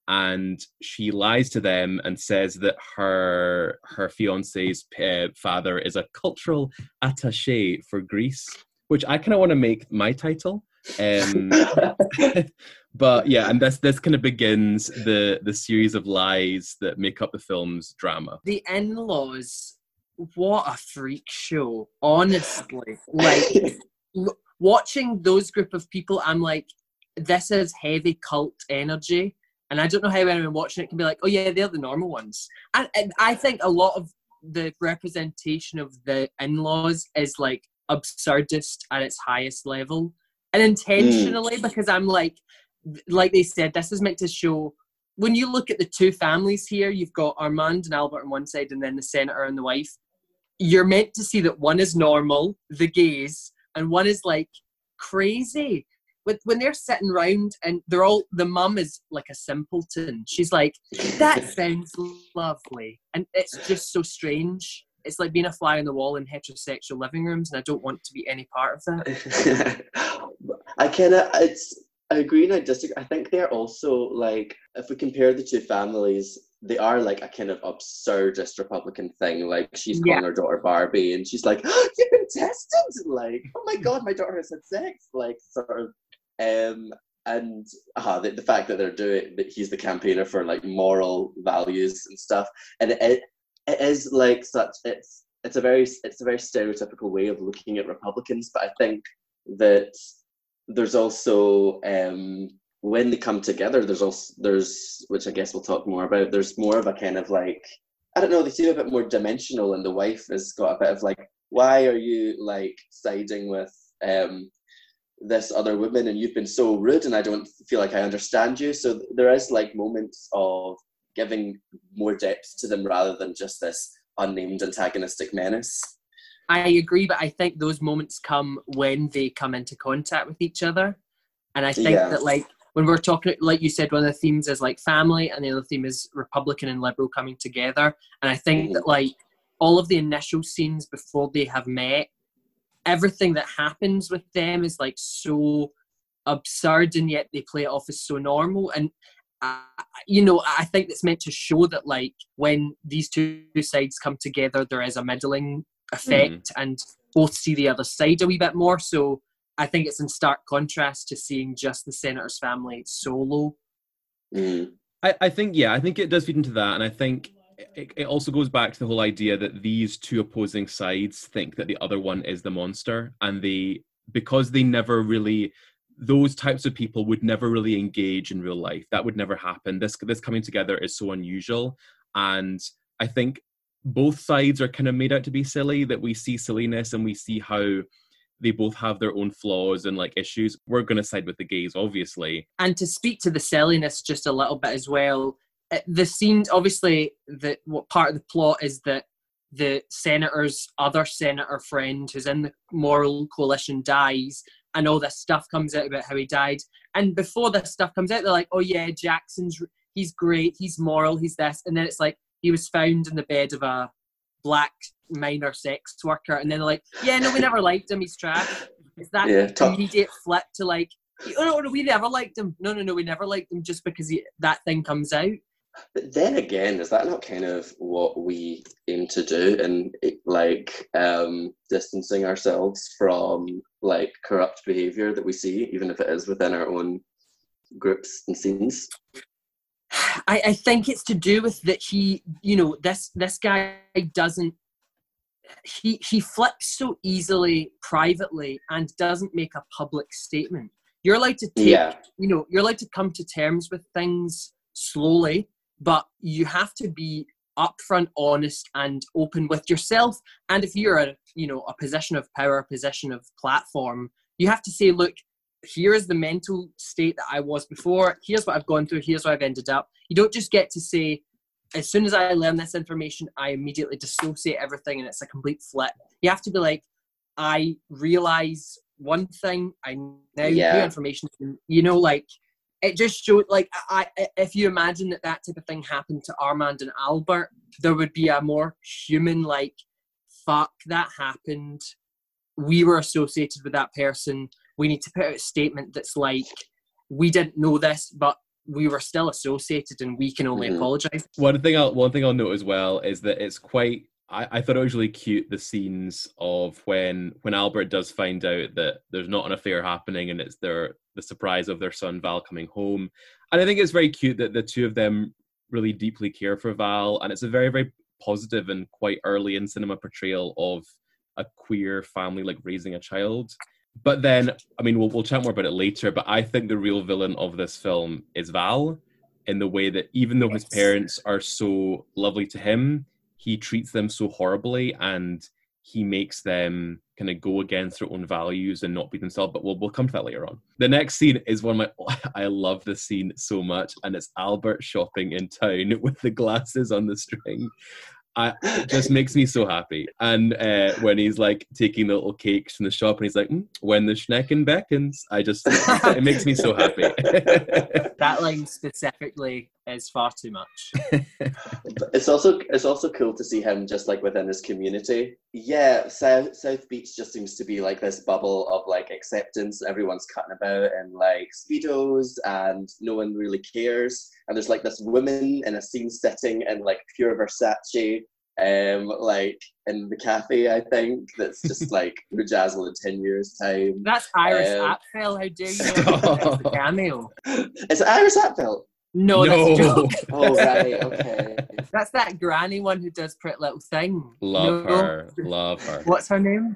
and she lies to them and says that her her fiance's uh, father is a cultural attaché for Greece, which I kind of want to make my title. Um, but yeah, and this this kind of begins the the series of lies that make up the film's drama. the in-laws what a freak show honestly. Like l- watching those group of people i'm like this is heavy cult energy. And i don't know how anyone watching it can be like oh yeah they're the normal ones. And, and i think a lot of the representation of the in-laws is like absurdist at its highest level. And intentionally mm. because i'm like like they said this is meant to show when you look at the two families here, you've got Armand and Albert on one side, and then the senator and the wife. You're meant to see that one is normal, the gays, and one is like crazy. But when they're sitting round and they're all, the mum is like a simpleton. She's like, that sounds lovely. And it's just so strange. It's like being a fly on the wall in heterosexual living rooms, and I don't want to be any part of that. I kind of it's I agree and I disagree. I think they're also like if we compare the two families, they are like a kind of absurdist Republican thing. Like she's Yeah. calling her daughter Barbie, and she's like, oh, "You've been tested!" Like, "Oh my god, my daughter has had sex!" Like, sort of, um, and uh, the, the fact that they're doing that he's the campaigner for like moral values and stuff, and it it is like such it's it's a very it's a very stereotypical way of looking at Republicans, but I think that there's also um when they come together there's also there's which i guess we'll talk more about there's more of a kind of like i don't know they seem a bit more dimensional and the wife has got a bit of like why are you like siding with um this other woman and you've been so rude and i don't feel like i understand you? So there is like moments of giving more depth to them rather than just this unnamed antagonistic menace I agree, but I think those moments come when they come into contact with each other. And I think Yeah. that, like, when we're talking, like you said, one of the themes is like family, and the other theme is Republican and Liberal coming together. And I think that, like, all of the initial scenes before they have met, everything that happens with them is like so absurd, and yet they play it off as so normal. And uh, you know, I think it's meant to show that, like, when these two sides come together, there is a middling effect and both see the other side a wee bit more. So I think it's in stark contrast to seeing just the senator's family solo. Mm. I, I think yeah, I think it does feed into that, and I think it, it also goes back to the whole idea that these two opposing sides think that the other one is the monster, and they because they never really those types of people would never really engage in real life. That would never happen. This this coming together is so unusual, and I think both sides are kind of made out to be silly. That we see silliness and we see how they both have their own flaws and like issues. We're going to side with the gays, obviously. And to speak to the silliness just a little bit as well, uh, the scenes obviously that what part of the plot is that the senator's other senator friend who's in the moral coalition dies and all this stuff comes out about how he died and before this stuff comes out they're like oh yeah jackson's he's great he's moral he's this and then it's like he was found in the bed of a black minor sex worker, and then they're like, yeah, no, we never liked him. He's trash. It's that Yeah, top- immediate flip to like, oh no, no, we never liked him. No, no, no, we never liked him just because he, that thing comes out. But then again, is that not kind of what we aim to do and like um, distancing ourselves from like corrupt behavior that we see, even if it is within our own groups and scenes? I, I think it's to do with that he, you know, this this guy doesn't he he flips so easily privately and doesn't make a public statement. You're allowed to take, Yeah. you know, you're allowed to come to terms with things slowly, but you have to be upfront, honest, and open with yourself. And if you're a, you know, a position of power, a position of platform, you have to say, look, here is the mental state that I was before. Here's what I've gone through. Here's where I've ended up. You don't just get to say, as soon as I learn this information, I immediately dissociate everything and it's a complete flip. You have to be like, I realize one thing, I now Yeah. new information. You know, like it just showed. Like, I, I, if you imagine that that type of thing happened to Armand and Albert, there would be a more human, like, fuck, that happened. We were associated with that person. We need to put out a statement that's like, we didn't know this, but we were still associated and we can only Mhm. apologize. One thing I'll one thing I'll note as well is that it's quite. I, I thought it was really cute the scenes of when when Albert does find out that there's not an affair happening and it's their the surprise of their son Val coming home, and I think it's very cute that the two of them really deeply care for Val, and it's a very very positive and quite early in cinema portrayal of a queer family like raising a child. But then, I mean, we'll we'll chat more about it later. But I think the real villain of this film is Val, in the way that even though his parents are so lovely to him, he treats them so horribly, and he makes them kind of go against their own values and not be themselves. But we'll we'll come to that later on. The next scene is one of my I love this scene so much, and it's Albert shopping in town with the glasses on the string. I, it just makes me so happy. And uh, when he's like taking the little cakes from the shop, and he's like, "Mm, "When the schnecken beckons," I just it makes me so happy. That line specifically is far too much. It's also it's also cool to see him just like within his community. Yeah, South South Beach just seems to be like this bubble of like acceptance. Everyone's cutting about in like speedos, and no one really cares. And there's like this woman in a scene sitting in like pure Versace, um, like in the cafe. I think that's just like Rujazzle in ten years time. That's Iris Um, Apfel. How dare you? That's cameo. Is it Iris Apfel? No, that's a joke. Oh right, okay. That's that granny one who does Pretty Little Thing. love No. her, love her. What's her name?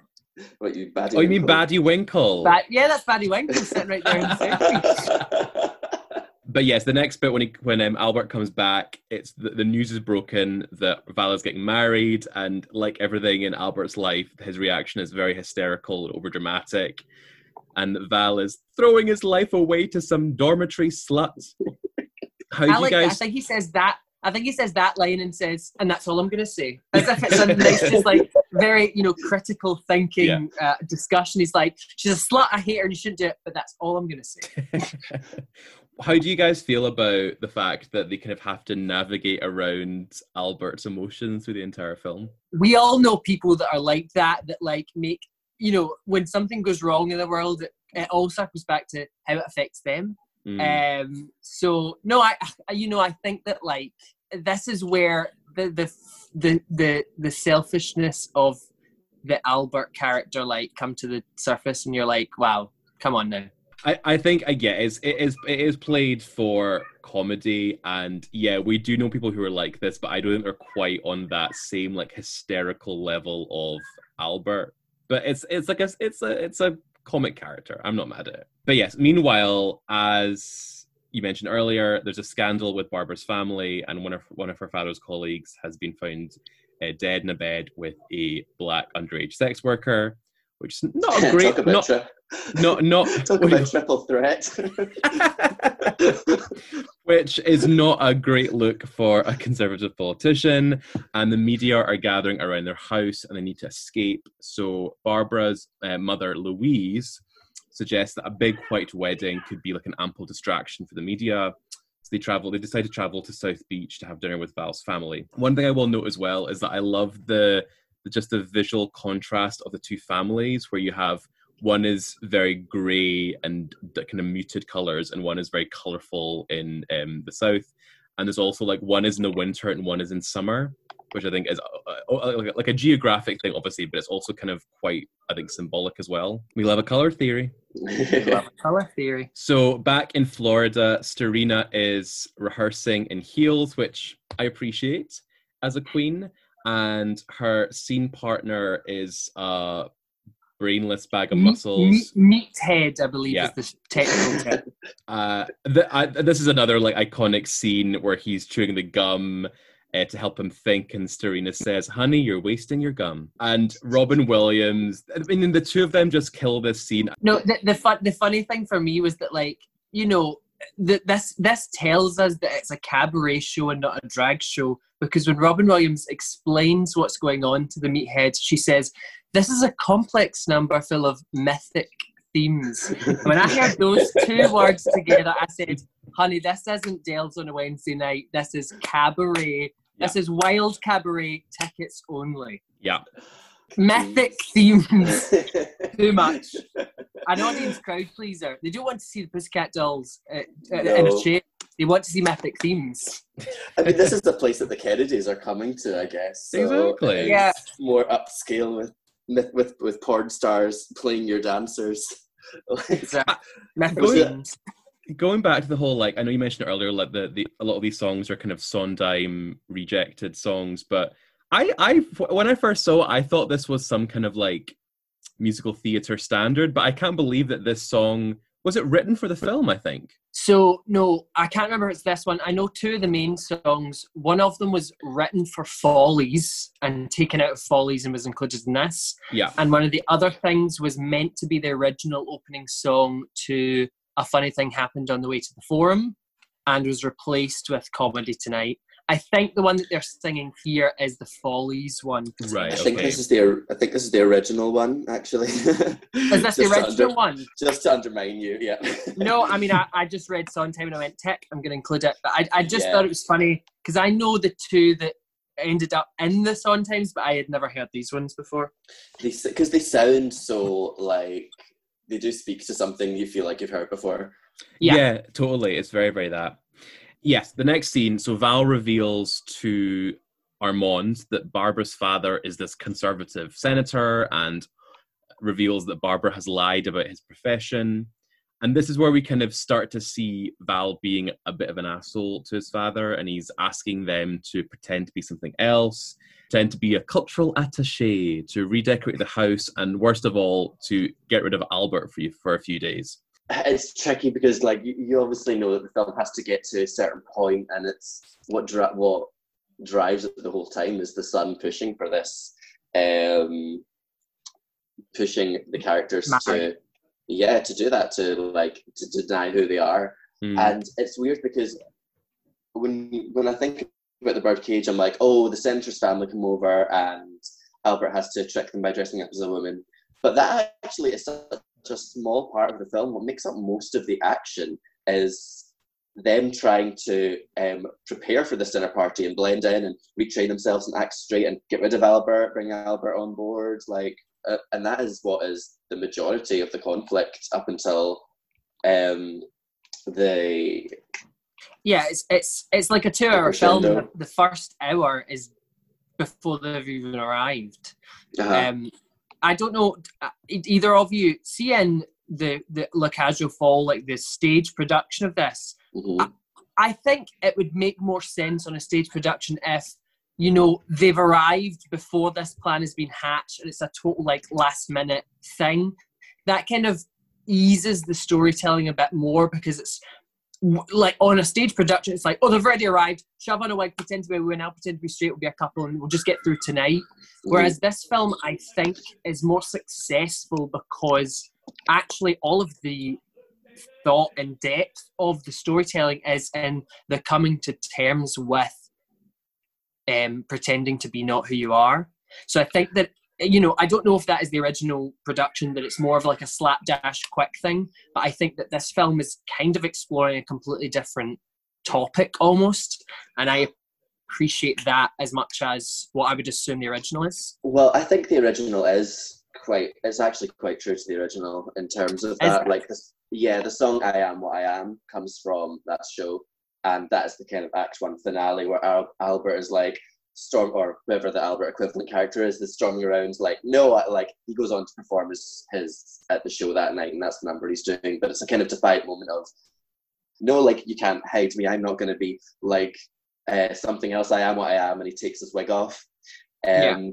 What you baddie? Oh, you mean Winkle? Baddie Winkle? Ba- yeah, that's Baddie Winkle sitting right there in the South Beach. But yes, the next bit when he, when um, Albert comes back, it's the, the news is broken that Val is getting married, and like everything in Albert's life, his reaction is very hysterical and overdramatic. And Val is throwing his life away to some dormitory slut. How I you like that. I think he says that. I think he says that line and says, and that's all I'm going to say. As if it's a nice, just like very, you know, critical thinking uh, discussion. He's like, she's a slut, I hate her, and you shouldn't do it, but that's all I'm going to say. How do you guys feel about the fact that they kind of have to navigate around Albert's emotions through the entire film? we all know people that are like that that like make you know when something goes wrong in the world it, it all circles back to how it affects them Mm. um so no I, I you know i think that like this is where the the the the, the selfishness of the albert character like come to the surface and you're like wow come on now I, I think I get it's, it is it is played for comedy and yeah we do know people who are like this but I don't think they're quite on that same like hysterical level of Albert. But it's it's like a it's a it's a comic character. I'm not mad at it. But yes meanwhile as you mentioned earlier there's a scandal with Barbara's family and one of one of her father's colleagues has been found uh, dead in a bed with a black underage sex worker which is not a great not, tri- not not Talk about triple threat. which is not a great look for a conservative politician. And the media are gathering around their house and they need to escape. So Barbara's uh, mother, Louise, suggests that a big white wedding could be like an ample distraction for the media. So they travel. They decide to travel to South Beach to have dinner with Val's family. One thing I will note as well is that I love the just the visual contrast of the two families, where you have one is very grey and kind of muted colors, and one is very colorful in um, the south. And there's also like one is in the winter and one is in summer, which I think is uh, uh, like a geographic thing, obviously, but it's also kind of quite, I think, symbolic as well. We love a color theory. color theory. So back in Florida, Starina is rehearsing in heels, which I appreciate as a queen, and her scene partner is a brainless bag of muscles. Meat, meathead, I believe, yeah. is the technical term. uh, the, I, this is another like iconic scene where he's chewing the gum. Uh, to help him think, and Starina says, "Honey, you're wasting your gum." And Robin Williams, I mean, the two of them just kill this scene. No, the the, fun, the funny thing for me was that, like, you know, the, this this tells us that it's a cabaret show and not a drag show because when Robin Williams explains what's going on to the meathead, she says, this is a complex number full of mythic themes. when I heard those two words together, I said, honey, this isn't Dales on a Wednesday night. This is cabaret. Yeah. This is wild cabaret tickets only. Yeah. Mythic themes. Too much. An audience crowd pleaser. They don't want to see the Pussycat Dolls uh, uh no. in a chair. They want to see mythic themes. I mean, this is the place that the Kennedys are coming to, I guess. So exactly. Yeah. More upscale with with with porn stars playing your dancers. exactly. going, going back to the whole like I know you mentioned earlier like the, the a lot of these songs are kind of Sondheim rejected songs, but I I when I first saw it, I thought this was some kind of like musical theater standard, but I can't believe that this song was it written for the film, I think. So no, I can't remember it's this one. I know two of the main songs. One of them was written for Follies and taken out of Follies and was included in this. Yeah. And one of the other things was meant to be the original opening song to A Funny Thing Happened on the Way to the Forum and was replaced with Comedy Tonight. I think the one that they're singing here is the Follies one. Right. I think this is the I think this is the original one actually. is this the original under, one? Just to undermine you, yeah. no, I mean I, I just read Sondheim and I went tech. I'm going to include it, but I I just yeah. thought it was funny because I know the two that ended up in the Sondheims, but I had never heard these ones before. Because they, they sound so like they do speak to something you feel like you've heard before. Yeah. yeah, totally. It's very, very that. Yes, the next scene. So Val reveals to Armand that Barbara's father is this conservative senator and reveals that Barbara has lied about his profession. And this is where we kind of start to see Val being a bit of an asshole to his father, and he's asking them to pretend to be something else, pretend to be a cultural attache, to redecorate the house, and worst of all, to get rid of Albert for you for a few days it's tricky because like you, you, obviously know that the film has to get to a certain point and it's what dri- what drives it the whole time is the son pushing for this um pushing the characters to yeah to do that to like to, to deny who they are. Mm. and it's weird because when when i think about the birdcage i'm like oh the centrist family come over and albert has to trick them by dressing up as a woman. But that actually is such a small part of the film. What makes up most of the action is them trying to um, prepare for this dinner party and blend in and retrain themselves and act straight and get rid of Albert, bring Albert on board, like, uh, and that is what is the majority of the conflict up until um, the. Yeah, it's it's it's like a two-hour film. The, first hour is before they've even arrived. Uh-huh. Um, I don't know uh, either of you seeing the the La aux Folles, like the stage production of this. Mm-hmm. I, I think it would make more sense on a stage production if you know they've arrived before this plan has been hatched and it's a total like last minute thing. That kind of eases the storytelling a bit more because it's like on a stage production, it's like, oh, they've already arrived. Shove on a wig, pretend to be a woman, I'll pretend to be straight, we'll be a couple, and we'll just get through tonight. Whereas this film, I think, is more successful because actually all of the thought and depth of the storytelling is in the coming to terms with um, pretending to be not who you are. So I think that you know, I don't know if that is the original production, that it's more of like a slapdash quick thing. But I think that this film is kind of exploring a completely different topic almost, and I appreciate that as much as what I would assume the original is. Well, I think the original is quite. It's actually quite true to the original in terms of that. Like this, yeah, the song "I Am What I Am" comes from that show, and that is the kind of Act One finale where Al- Albert is like storm or whoever the Albert equivalent character is, is storming around like no, I- like he goes on to perform his his at the show that night, and that's the number he's doing. But it's a kind of defiant moment of no, like you can't hide me. I'm not going to be like uh, something else. I am what I am, and he takes his wig off. Um, Yeah.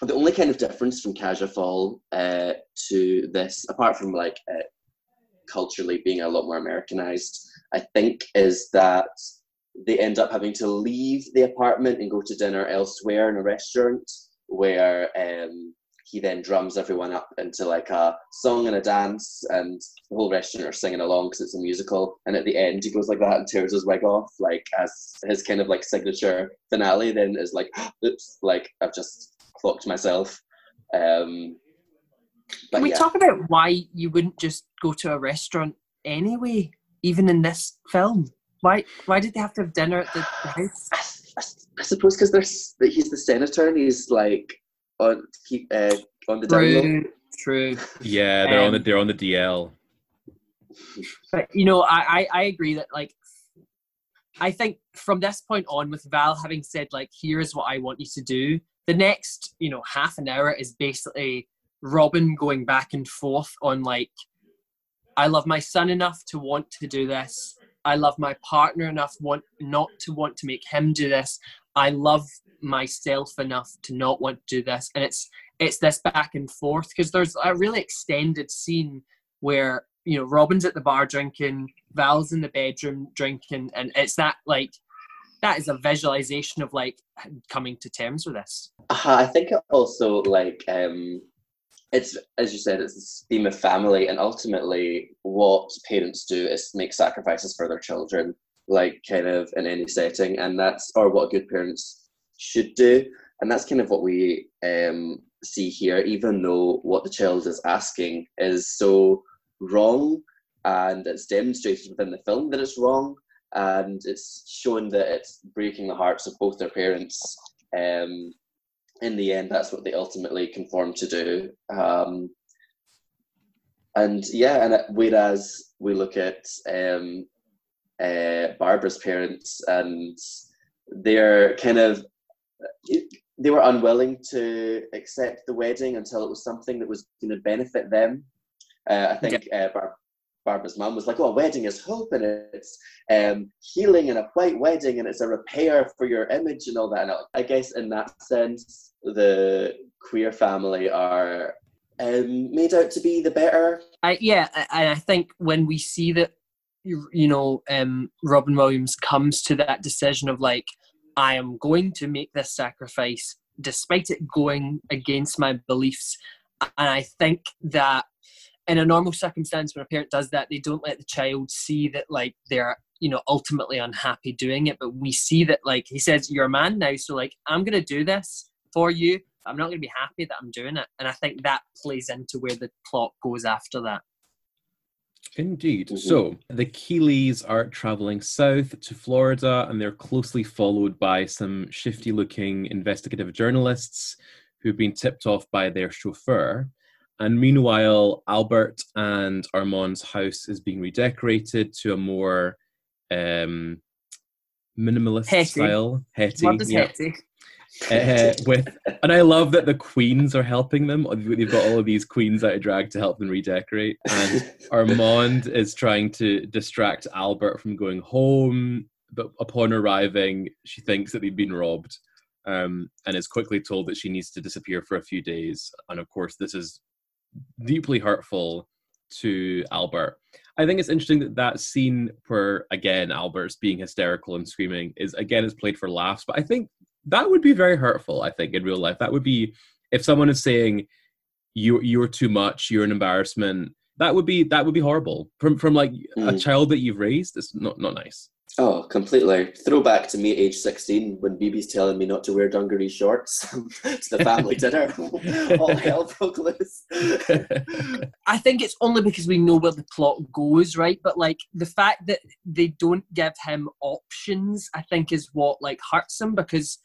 The only kind of difference from Cage aux Folles uh, to this, apart from like uh, culturally being a lot more Americanized, I think, is that they end up having to leave the apartment and go to dinner elsewhere in a restaurant where um, he then drums everyone up into like a song and a dance, and the whole restaurant are singing along because it's a musical. And at the end, he goes like that and tears his wig off, like as his kind of like signature finale. Then is like, oops, like I've just clocked myself. Um, but Can we yeah. talk about why you wouldn't just go to a restaurant anyway, even in this film? Why why did they have to have dinner at the house? I, I, I suppose because there's he's the senator and he's like on keep uh, on the down. True, true. Yeah, they're on the Um, they're on the DL. But you know, I, I I agree that like I think from this point on, with Val having said like, "Here's what I want you to do," the next you know half an hour is basically Robin going back and forth on like, "I love my son enough to want to do this. I love my partner enough want not to want to make him do this. I love myself enough to not want to do this." And it's it's this back and forth because there's a really extended scene where you know Robin's at the bar drinking, Val's in the bedroom drinking, and it's that like that is a visualization of like coming to terms with this. Uh, I think it also like um, it's as you said, it's this theme of family, and ultimately, what parents do is make sacrifices for their children, like kind of in any setting, and that's or what good parents should do, and that's kind of what we um, see here. Even though what the child is asking is so wrong, and it's demonstrated within the film that it's wrong, and it's shown that it's breaking the hearts of both their parents. Um, in the end, that's what they ultimately conform to do. Um, and yeah, and whereas we look at um, uh, Barbara's parents, and they're kind of they were unwilling to accept the wedding until it was something that was going to benefit them. Uh, I think uh, Bar- Barbara's mom was like, "Oh, a wedding is hope, and it's um, healing, and a white wedding, and it's a repair for your image, and all that." And I- I guess in that sense, the queer family are um, made out to be the better. I yeah, and I think when we see that you, you know um, Robin Williams comes to that decision of like I am going to make this sacrifice despite it going against my beliefs, and I think that in a normal circumstance when a parent does that they don't let the child see that like they're you know ultimately unhappy doing it but we see that like he says you're a man now so like i'm going to do this for you i'm not going to be happy that i'm doing it and i think that plays into where the plot goes after that Indeed. Mhm. So the Keeleys are traveling south to Florida and they're closely followed by some shifty looking investigative journalists who've been tipped off by their chauffeur. And meanwhile, Albert and Armand's house is being redecorated to a more um, minimalist Hetty. style. Hetty. what does yeah. Hetty? Uh, with and I love that the queens are helping them. They've got all of these queens out of drag to help them redecorate, and Armand is trying to distract Albert from going home. But upon arriving, she thinks that they've been robbed, um, and is quickly told that she needs to disappear for a few days. And of course, this is deeply hurtful to Albert. I think it's interesting that that scene where again Albert's being hysterical and screaming is again is played for laughs, but I think that would be very hurtful. I think in real life, that would be if someone is saying you you're too much, you're an embarrassment. That would be that would be horrible from from like a Mm. child that you've raised. It's not not nice. Oh, completely. Throwback to me, age 16, when BB's telling me not to wear dungaree shorts to the family dinner. All hell broke loose. I think it's only because we know where the plot goes, right? But like the fact that they don't give him options, I think is what like hurts him because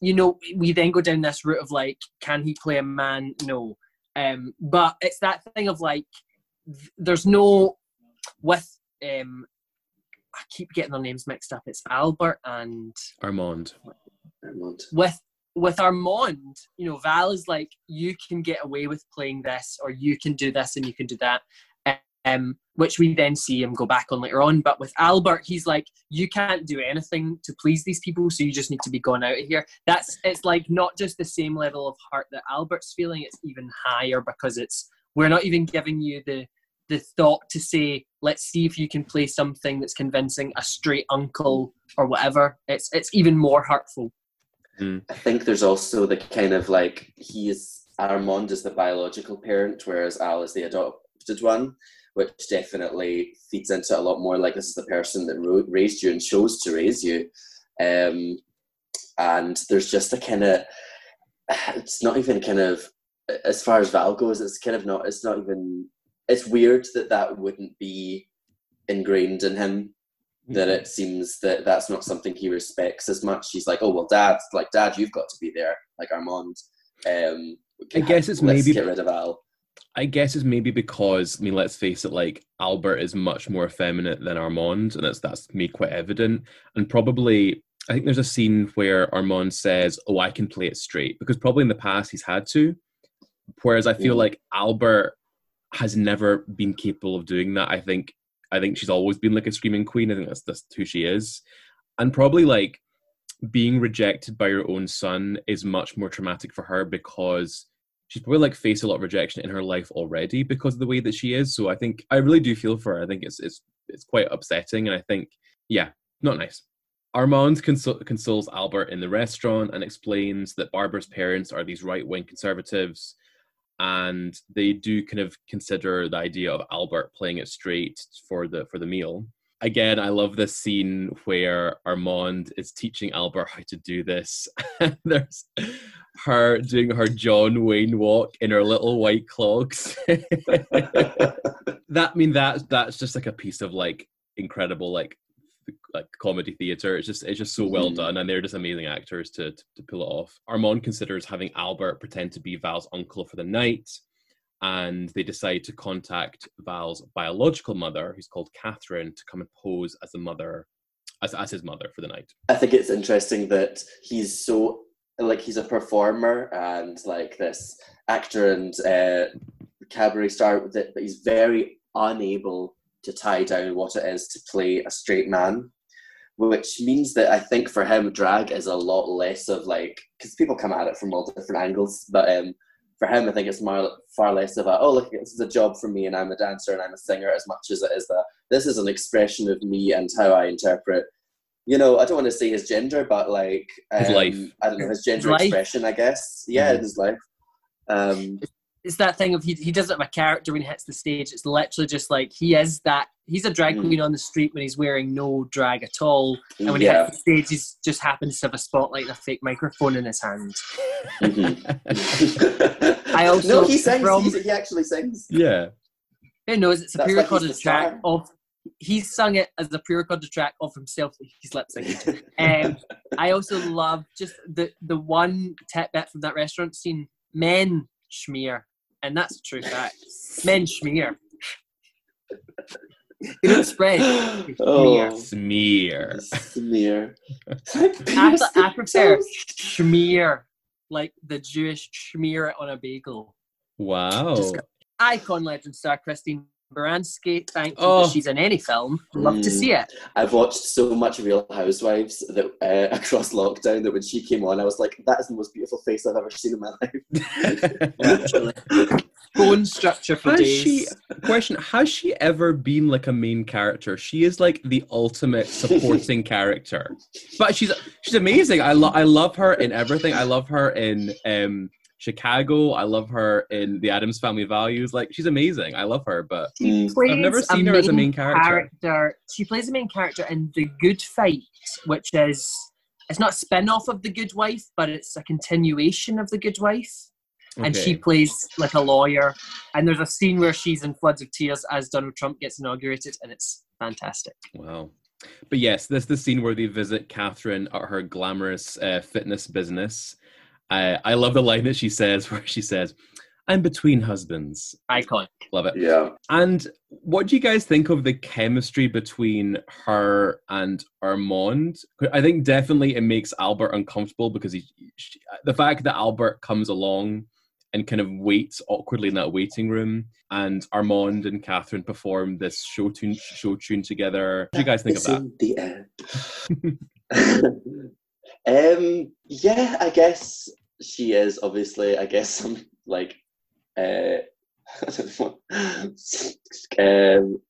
you know we then go down this route of like, can he play a man? No. Um, but it's that thing of like, th- there's no with um I keep getting their names mixed up. It's Albert and Armand. Armand. with with Armand, you know, Val is like, you can get away with playing this, or you can do this and you can do that. Um, which we then see him go back on later on. But with Albert, he's like, you can't do anything to please these people, so you just need to be gone out of here. That's it's like not just the same level of heart that Albert's feeling; it's even higher because it's we're not even giving you the the thought to say, let's see if you can play something that's convincing a straight uncle or whatever. It's it's even more hurtful. I think there's also the kind of like he is Armand is the biological parent, whereas Al is the adopted one, which definitely feeds into a lot more like this is the person that ro- raised you and chose to raise you. Um, and there's just a kind of it's not even kind of as far as Val goes, it's kind of not. It's not even. It's weird that that wouldn't be ingrained in him that it seems that that's not something he respects as much. He's like, oh well, dad, like dad, you've got to be there, like Armand. Um, I guess it's let's maybe- get rid of Al. I guess it's maybe because I mean, let's face it, like Albert is much more effeminate than Armand, and that's that's made quite evident. And probably, I think there's a scene where Armand says, "Oh, I can play it straight," because probably in the past he's had to. Whereas I feel Mm. like Albert has never been capable of doing that. I think I think she's always been like a screaming queen. I think that's that's who she is, and probably like being rejected by your own son is much more traumatic for her because she's probably like faced a lot of rejection in her life already because of the way that she is. So I think I really do feel for her. I think it's it's it's quite upsetting, and I think yeah, not nice. Armand consol- consoles Albert in the restaurant and explains that Barbara's parents are these right wing conservatives, and they do kind of consider the idea of Albert playing it straight for the for the meal. Again, I love this scene where Armand is teaching Albert how to do this. There's her doing her John Wayne walk in her little white clogs. that I mean that that's just like a piece of like incredible like like comedy theater. It's just it's just so well Mhm. done, and they're just amazing actors to, to to pull it off. Armand considers having Albert pretend to be Val's uncle for the night, and they decide to contact Val's biological mother, who's called Catherine, to come and pose as a mother, as as his mother for the night. I think it's interesting that he's so like he's a performer and like this actor and uh, cabaret star, that but he's very unable to tie down what it is to play a straight man, which means that I think for him drag is a lot less of like because people come at it from all different angles, but um, for him I think it's more far less of a oh look this is a job for me and I'm a dancer and I'm a singer as much as it is that this is an expression of me and how I interpret you know, I don't want to say his gender, but like His um, life. I don't know his gender life. expression. I guess, yeah, Mhm. in his life. Um, It's that thing of he, he doesn't have a character when he hits the stage. It's literally just like he is that he's a drag Mm. queen on the street when he's wearing no drag at all. And when he hits the stage, he just happens to have a spotlight and a fake microphone in his hand. Mhm. I also- no, he sings. from- he actually sings. yeah. Who knows? It's a That's pre-recorded the track star. of. He's sung it as a pre-recorded track of himself. that He's lip syncing. Um, I also love just the the one tidbit from that restaurant scene. Men schmear, and that's a true fact. Men schmear. They don't spread. they oh, Smear. Smear. smear. I, I prefer schmear, like the Jewish schmear it on a bagel. Wow. Just Icon legend star Christine Baranski. Thank you. Oh. She's in any film. Love to Mm. see it. I've watched so much Real Housewives that uh, across lockdown that when she came on, I was like, "That is the most beautiful face I've ever seen in my life." Literally. Bone structure for has days. she question has she ever been like a main character she is like the ultimate supporting character but she's she's amazing i love i love her in everything i love her in um Chicago. I love her in The Addams Family Values. Like she's amazing. I love her, but She. I've never seen her as a main character. She plays a main character in The Good Fight, which is it's not a spin-off of The Good Wife, but it's a continuation of The Good Wife. And she plays like a lawyer. And there's a scene where she's in floods of tears as Donald Trump gets inaugurated, and it's fantastic. Wow. But yes, this the scene where they visit Catherine at her glamorous uh, fitness business. I I love the line that she says where she says, "I'm between husbands." Iconic. Love it. Yeah. And what do you guys think of the chemistry between her and Armand? I think definitely it makes Albert uncomfortable because he, she, the fact that Albert comes along and kind of waits awkwardly in that waiting room, and Armand and Catherine perform this show tune show tune together. What do you guys think of that? in the end. um, yeah, I guess she is obviously. I guess some like uh, I don't know, um,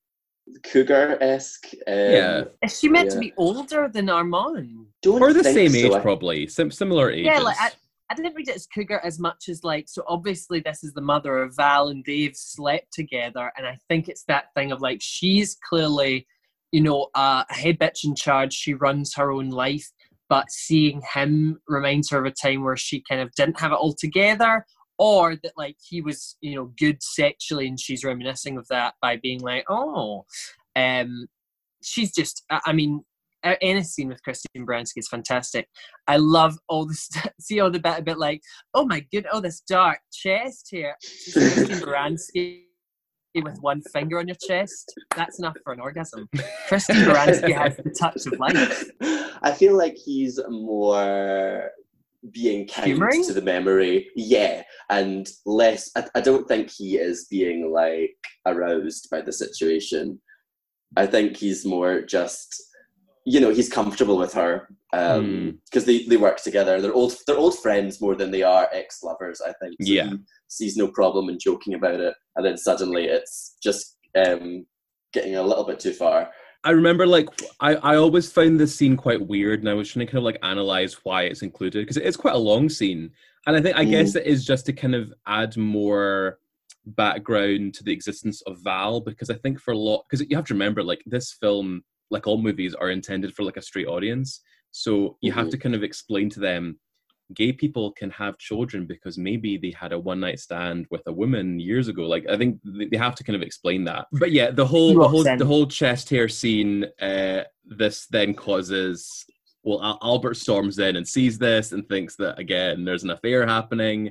cougar esque. Um, Yeah. Is she meant to be older than Armand? don't Or the think same so. age, probably. Sim- similar age. Yeah, like I, I didn't read it as cougar as much as like so obviously this is the mother of Val and they've slept together and I think it's that thing of like she's clearly you know uh, a head bitch in charge she runs her own life but seeing him reminds her of a time where she kind of didn't have it all together or that like he was you know good sexually and she's reminiscing of that by being like oh um she's just I I mean any scene with Christine Baranski is fantastic. I love all the st- see all the bit a bit like oh my good oh this dark chest here. Christine Baranski with one finger on your chest. That's enough for an orgasm. Christine Baranski has the touch of life. I feel like he's more being kind Humouring? to the memory, yeah, and less. I, I don't think he is being like aroused by the situation. I think he's more just, you know, he's comfortable with her Hmm. because they, they work together. They're old. They're old friends more than they are ex lovers. I think. So Yeah. He sees no problem in joking about it, and then suddenly it's just um, getting a little bit too far. I remember like I, I always found this scene quite weird and I was trying to kind of like analyze why it's included because it is quite a long scene. And I think I guess it is just to kind of add more background to the existence of Val because I think for a lot because you have to remember like this film, like all movies, are intended for like a straight audience. So you have Mhm. to kind of explain to them gay people can have children because maybe they had a one night stand with a woman years ago. Like I think they have to kind of explain that. But yeah, the whole the whole the whole chest hair scene. Uh, this then causes well, Albert storms in and sees this and thinks that again there's an affair happening,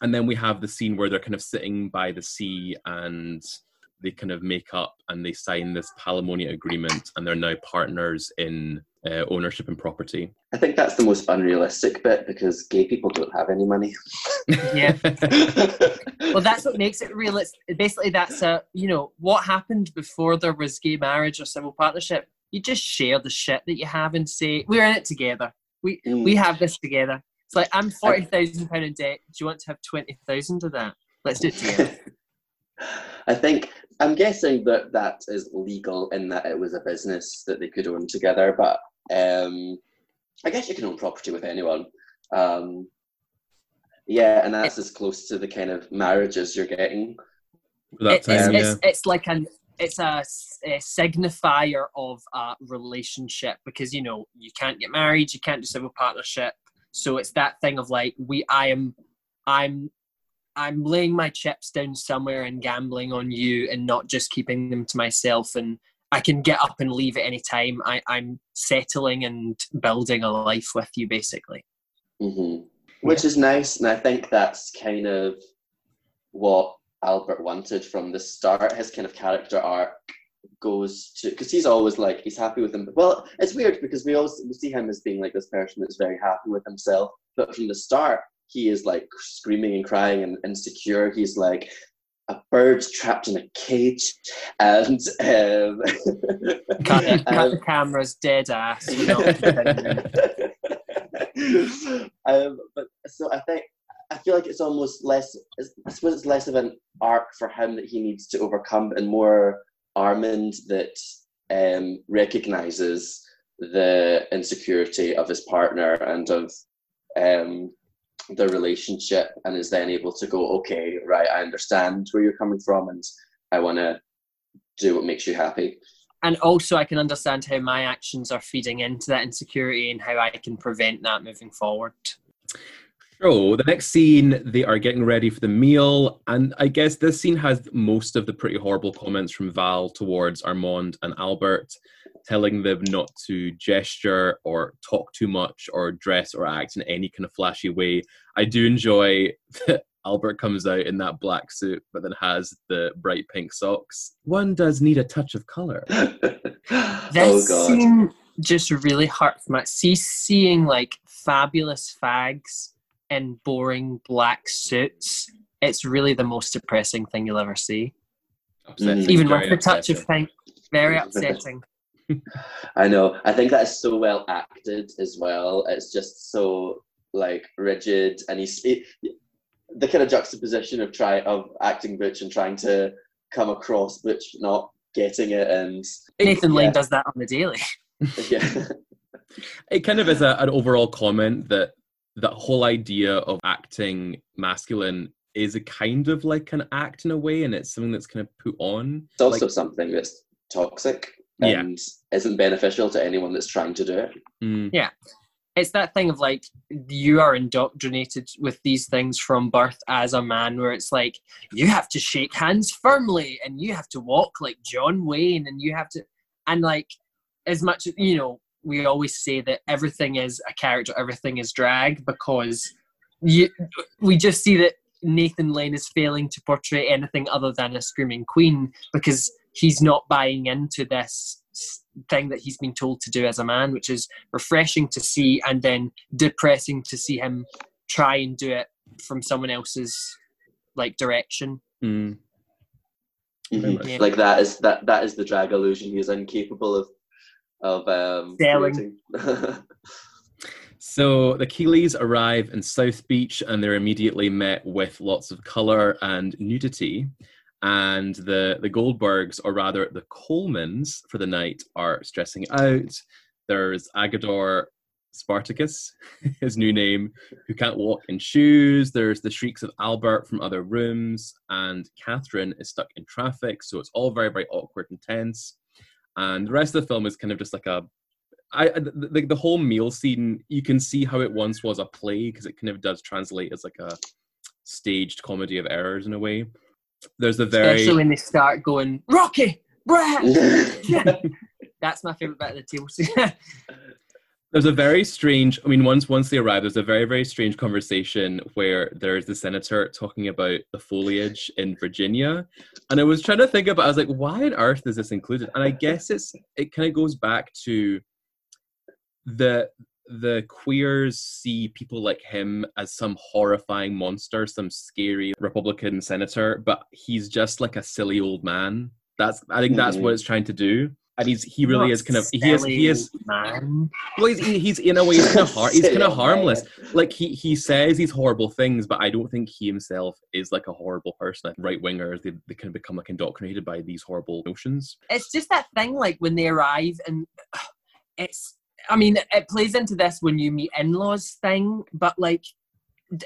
and then we have the scene where they're kind of sitting by the sea and they kind of make up and they sign this palimony agreement and they're now partners in uh, ownership and property. I think that's the most unrealistic bit because gay people don't have any money. Yeah. Well, that's what makes it realistic. Basically, that's a you know what happened before there was gay marriage or civil partnership. You just share the shit that you have and say we're in it together. We Mm. we have this together. It's like I'm forty thousand pound in debt. Do you want to have twenty thousand of that? Let's do it together. I think I'm guessing that that is legal in that it was a business that they could own together, but um, I guess you can own property with anyone. Um, yeah, and that's as close to the kind of marriages you're getting. that It- it's, time, it's, yeah. it's like an it's a signifier of a relationship because you know you can't get married, you can't do civil partnership. So it's that thing of like we I am I'm I'm laying my chips down somewhere and gambling on you and not just keeping them to myself and I can get up and leave at any time. I, I'm settling and building a life with you basically. hmm Which is nice, and I think that's kind of what Albert wanted from the start. His kind of character arc goes to because he's always like he's happy with him. Well, it's weird because we always we see him as being like this person that's very happy with himself, but from the start he is like screaming and crying and insecure. He's like a bird trapped in a cage, and um, Cut, it, cut um, the cameras dead ass. We're not continuing. um, but so I think I feel like it's almost less. I suppose it's less of an arc for him that he needs to overcome, and more Armand that um, recognizes the insecurity of his partner and of um, the relationship and is then able to go, okay, right, I understand where you're coming from and I want to do what makes you happy. And also, I can understand how my actions are feeding into that insecurity and how I can prevent that moving forward. So the next scene, they are getting ready for the meal, and I guess this scene has most of the pretty horrible comments from Val towards Armand and Albert, telling them not to gesture or talk too much or dress or act in any kind of flashy way. I do enjoy that Albert comes out in that black suit, but then has the bright pink socks. One does need a touch of color. oh This god. scene just really hurt my see seeing like fabulous fags in boring black suits. It's really the most depressing thing you'll ever see. Upsetting, mm-hmm. Even with a touch of upsetting. pink. Very upsetting. I know. I think that is so well acted as well. It's just so like rigid, and he's it, the kind of juxtaposition of try of acting butch and trying to come across butch, not getting it, and Nathan Lane does that on the daily. yeah, it kind of is a, an overall comment that that whole idea of acting masculine is a kind of like an act in a way, and it's something that's kind of put on. it's also Like- something that's toxic Yeah. and isn't beneficial to anyone that's trying to do it. Mm, It's that thing of like you are indoctrinated with these things from birth as a man, where it's like you have to shake hands firmly and you have to walk like John Wayne and you have to, and like as much as you know, we always say that everything is a character, everything is drag because you we just see that Nathan Lane is failing to portray anything other than a screaming queen because he's not buying into this thing that he's been told to do as a man, which is refreshing to see and then depressing to see him try and do it from someone else's like direction. mm. Very Mhm. Yeah. Like that is that that is the drag illusion. He is incapable of of um Selling. So the Keeleys arrive in South Beach and they're immediately met with lots of colour and nudity. And the, the Goldbergs, or rather the Colemans for the night, are stressing oh. out. There's Agador Spartacus, his new name, who can't walk in shoes. There's the shrieks of Albert from other rooms, and Catherine is stuck in traffic. So it's all very, very awkward and tense. And the rest of the film is kind of just like a I the, the, the whole meal scene, you can see how it once was a play because it kind of does translate as like a staged comedy of errors in a way. There's a very Especially when they start going, Rocky, Brad. That's my favourite bit of the table there's a very strange. I mean, once once they arrive, there's a very very strange conversation where there's the senator talking about the foliage in Virginia, and I was trying to think about. I was like, why on earth is this included? And I guess it's it kind of goes back to the the queers see people like him as some horrifying monster, some scary Republican senator, but he's just like a silly old man. That's I think that's what it's trying to do. And he's he really Not is kind of he is he is man. well he's, he- he's in a way he's kind of har- he's kind of harmless. Like he he says these horrible things, but I don't think he himself is like a horrible person. Right wingers they they kind of become like indoctrinated by these horrible notions. it's just that thing like when they arrive and it's i mean it plays into this when you meet in-laws thing but like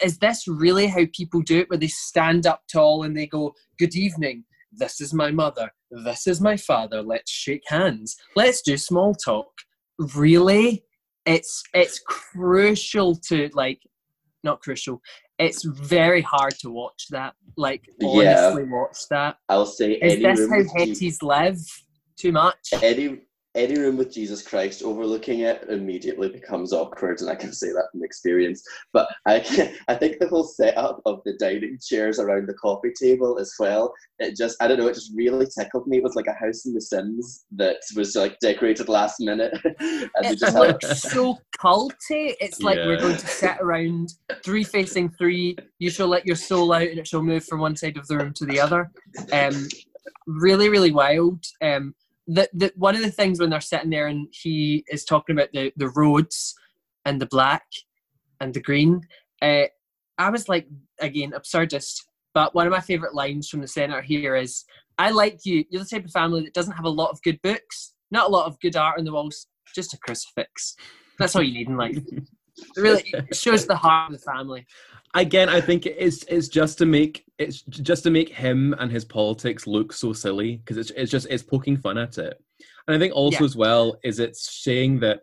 is this really how people do it where they stand up tall and they go good evening this is my mother this is my father let's shake hands let's do small talk really it's it's crucial to like not crucial it's very hard to watch that like Yeah. honestly watch that I'll say is this how Hetties live? Too much? any any room with Jesus Christ overlooking it immediately becomes awkward, and I can say that from experience. But I can, I think the whole setup of the dining chairs around the coffee table as well. It just I don't know. It just really tickled me. It was like a house in The Sims that was like decorated last minute, and they It just had looks so culty. It's like we're going to sit around three facing three. You shall let your soul out, and it shall move from one side of the room to the other. Um, really, really wild. Um, the, the one of the things when they're sitting there and he is talking about the the roads and the black and the green. Uh, I was like, again, absurdist. But one of my favourite lines from the senator here is, "I like you. You're the type of family that doesn't have a lot of good books, not a lot of good art on the walls, just a crucifix. That's all you need in life. It really shows the heart of the family." again, I think it's it's just to make it's just to make him and his politics look so silly because it's it's just it's poking fun at it. And I think also Yeah. as well is it's saying that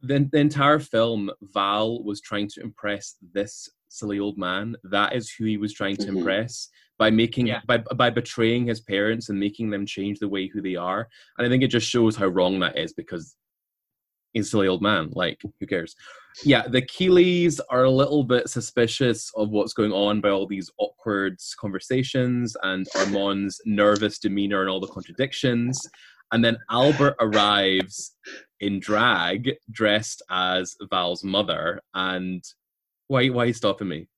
the, the entire film Val was trying to impress this silly old man. That is who he was trying to Mhm. impress by making Yeah. by by betraying his parents and making them change the way who they are. And I think it just shows how wrong that is because he's a silly old man. Like, who cares? Yeah, the Keeleys are a little bit suspicious of what's going on by all these awkward conversations and Armand's nervous demeanor and all the contradictions. And then Albert arrives in drag, dressed as Val's mother. And why, why are you stopping me?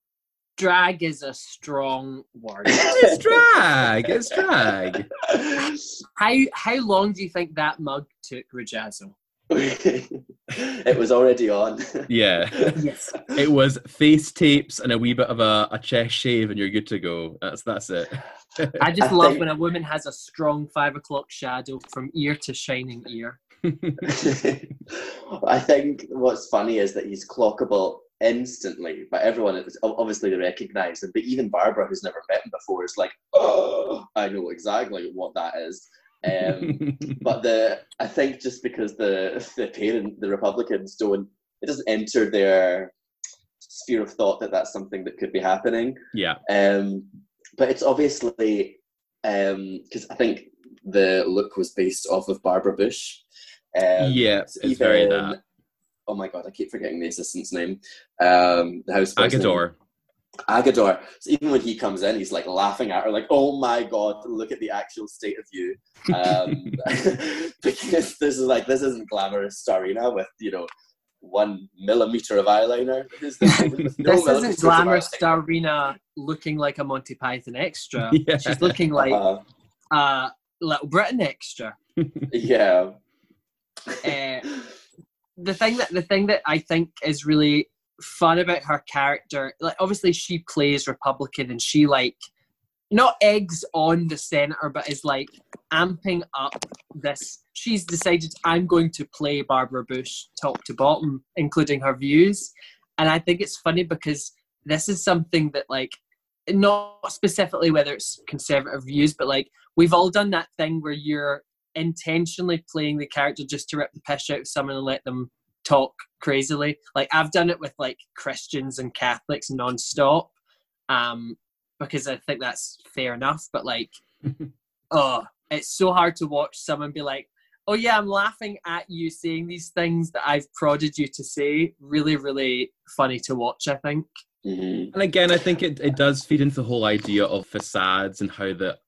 Drag is a strong word. It's drag. It's drag. how how long do you think that mug took, Rujazzle? it was already on. Yeah. Yes. It was face tapes and a wee bit of a, a chest shave, and you're good to go. That's that's it. I just I love think- when a woman has a strong five o'clock shadow from ear to shining ear. I think what's funny is that he's clockable instantly, but everyone is obviously they recognise him. But even Barbara, who's never met him before, is like, "Oh, I know exactly what that is." Um, but the I think just because the the parent the Republicans don't it doesn't enter their sphere of thought that that's something that could be happening. yeah. Um, but it's obviously because I think the look was based off of Barbara Bush. Um, yeah. It's very even- that. Oh my god, I keep forgetting the assistant's name. Um, the house Agador. Agador. So even when he comes in, he's like laughing at her, like, "Oh my god, look at the actual state of you." Um, because this is like this isn't glamorous Starina with you know one millimeter of eyeliner. This, this, no this isn't glamorous. Starina looking like a Monty Python extra. Yeah. She's looking like Uh, a Little Britain extra. yeah. Uh, the thing that the thing that I think is really fun about her character, like obviously she plays Republican and she like not eggs on the senator, but is like amping up this. She's decided I'm going to play Barbara Bush top to bottom, including her views, and I think it's funny because this is something that like not specifically whether it's conservative views, but like we've all done that thing where you're intentionally playing the character just to rip the piss out of someone and let them talk crazily. Like I've done it with like Christians and Catholics non-stop, um, because I think that's fair enough. But like, oh, it's so hard to watch someone be like, "Oh yeah, I'm laughing at you saying these things that I've prodded you to say." Really, really funny to watch. I think. Mhm. And again, I think it, it does feed into the whole idea of facades and how the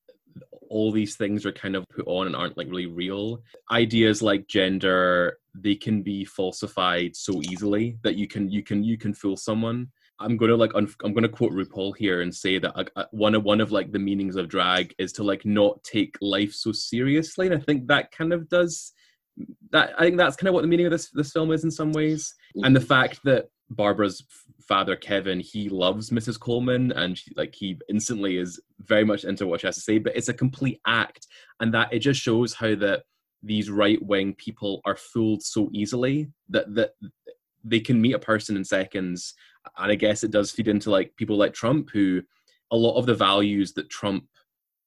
all these things are kind of put on and aren't like really real. Ideas like gender, they can be falsified so easily that you can you can you can fool someone. I'm gonna like un- I'm gonna quote RuPaul here and say that uh, one of one of like the meanings of drag is to like not take life so seriously, and I think that kind of does that. I think that's kind of what the meaning of this this film is in some ways and the fact that Barbara's father Kevin he loves Mrs. Coleman and she, like he instantly is very much into what she has to say, but it's a complete act, and that it just shows how that these right wing people are fooled so easily that that they can meet a person in seconds, and I guess it does feed into like people like Trump who a lot of the values that Trump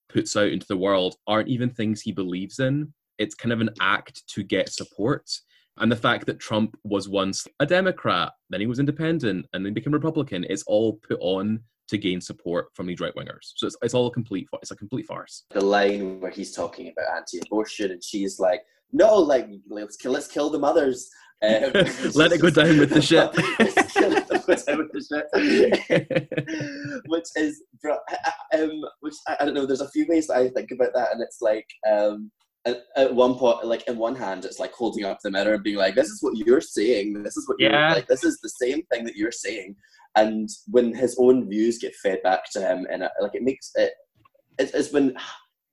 puts out into the world aren't even things he believes in. It's kind of an act to get support. And the fact that Trump was once a Democrat, then he was independent, and then became Republican, it's all put on to gain support from these right wingers. So it's, it's all a complete it's a complete farce. the line where he's talking about anti-abortion and she's like no like let's kill let's kill the mothers um, Let it go down with the shit. Let's kill it, let it go down with the shit. which is um which I, I don't know there's a few ways that i think about that and it's like um at, at one point like in one hand it's like holding up the mirror and being like this is what you're saying. This is what you're Yeah. like this is the same thing that you're saying. And when his own views get fed back to him and it, like it makes it it's, it's when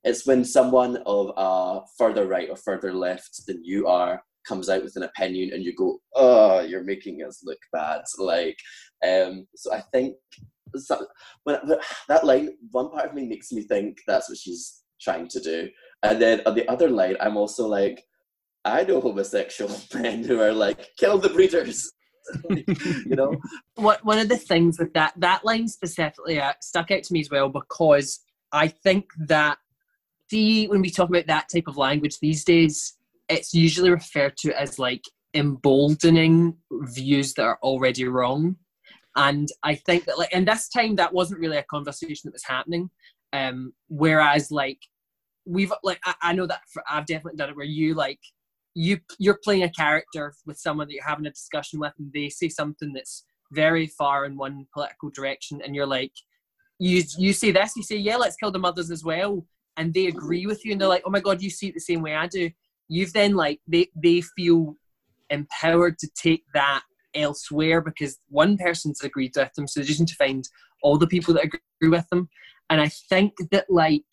it's when someone of uh further right or further left than you are comes out with an opinion and you go oh you're making us look bad. Like um so i think so, when- that line one part of me makes me think that's what she's trying to do and then on the other line i'm also like i know homosexual men who are like kill the breeders you know. What one of the things with that that line specifically uh, stuck out to me as well because I think that see when we talk about that type of language these days, it's usually referred to as like emboldening views that are already wrong. And I think that like in this time that wasn't really a conversation that was happening. Um, whereas like we've like I, I know that for, I've definitely done it where you like you you're playing a character with someone that you're having a discussion with and they say something that's very far in one political direction and you're like you you say this you say yeah let's kill the mothers as well and they agree with you and they're like oh my god you see it the same way i do. You've then like they they feel empowered to take that elsewhere because one person's agreed with them so they just need to find all the people that agree with them. And i think that like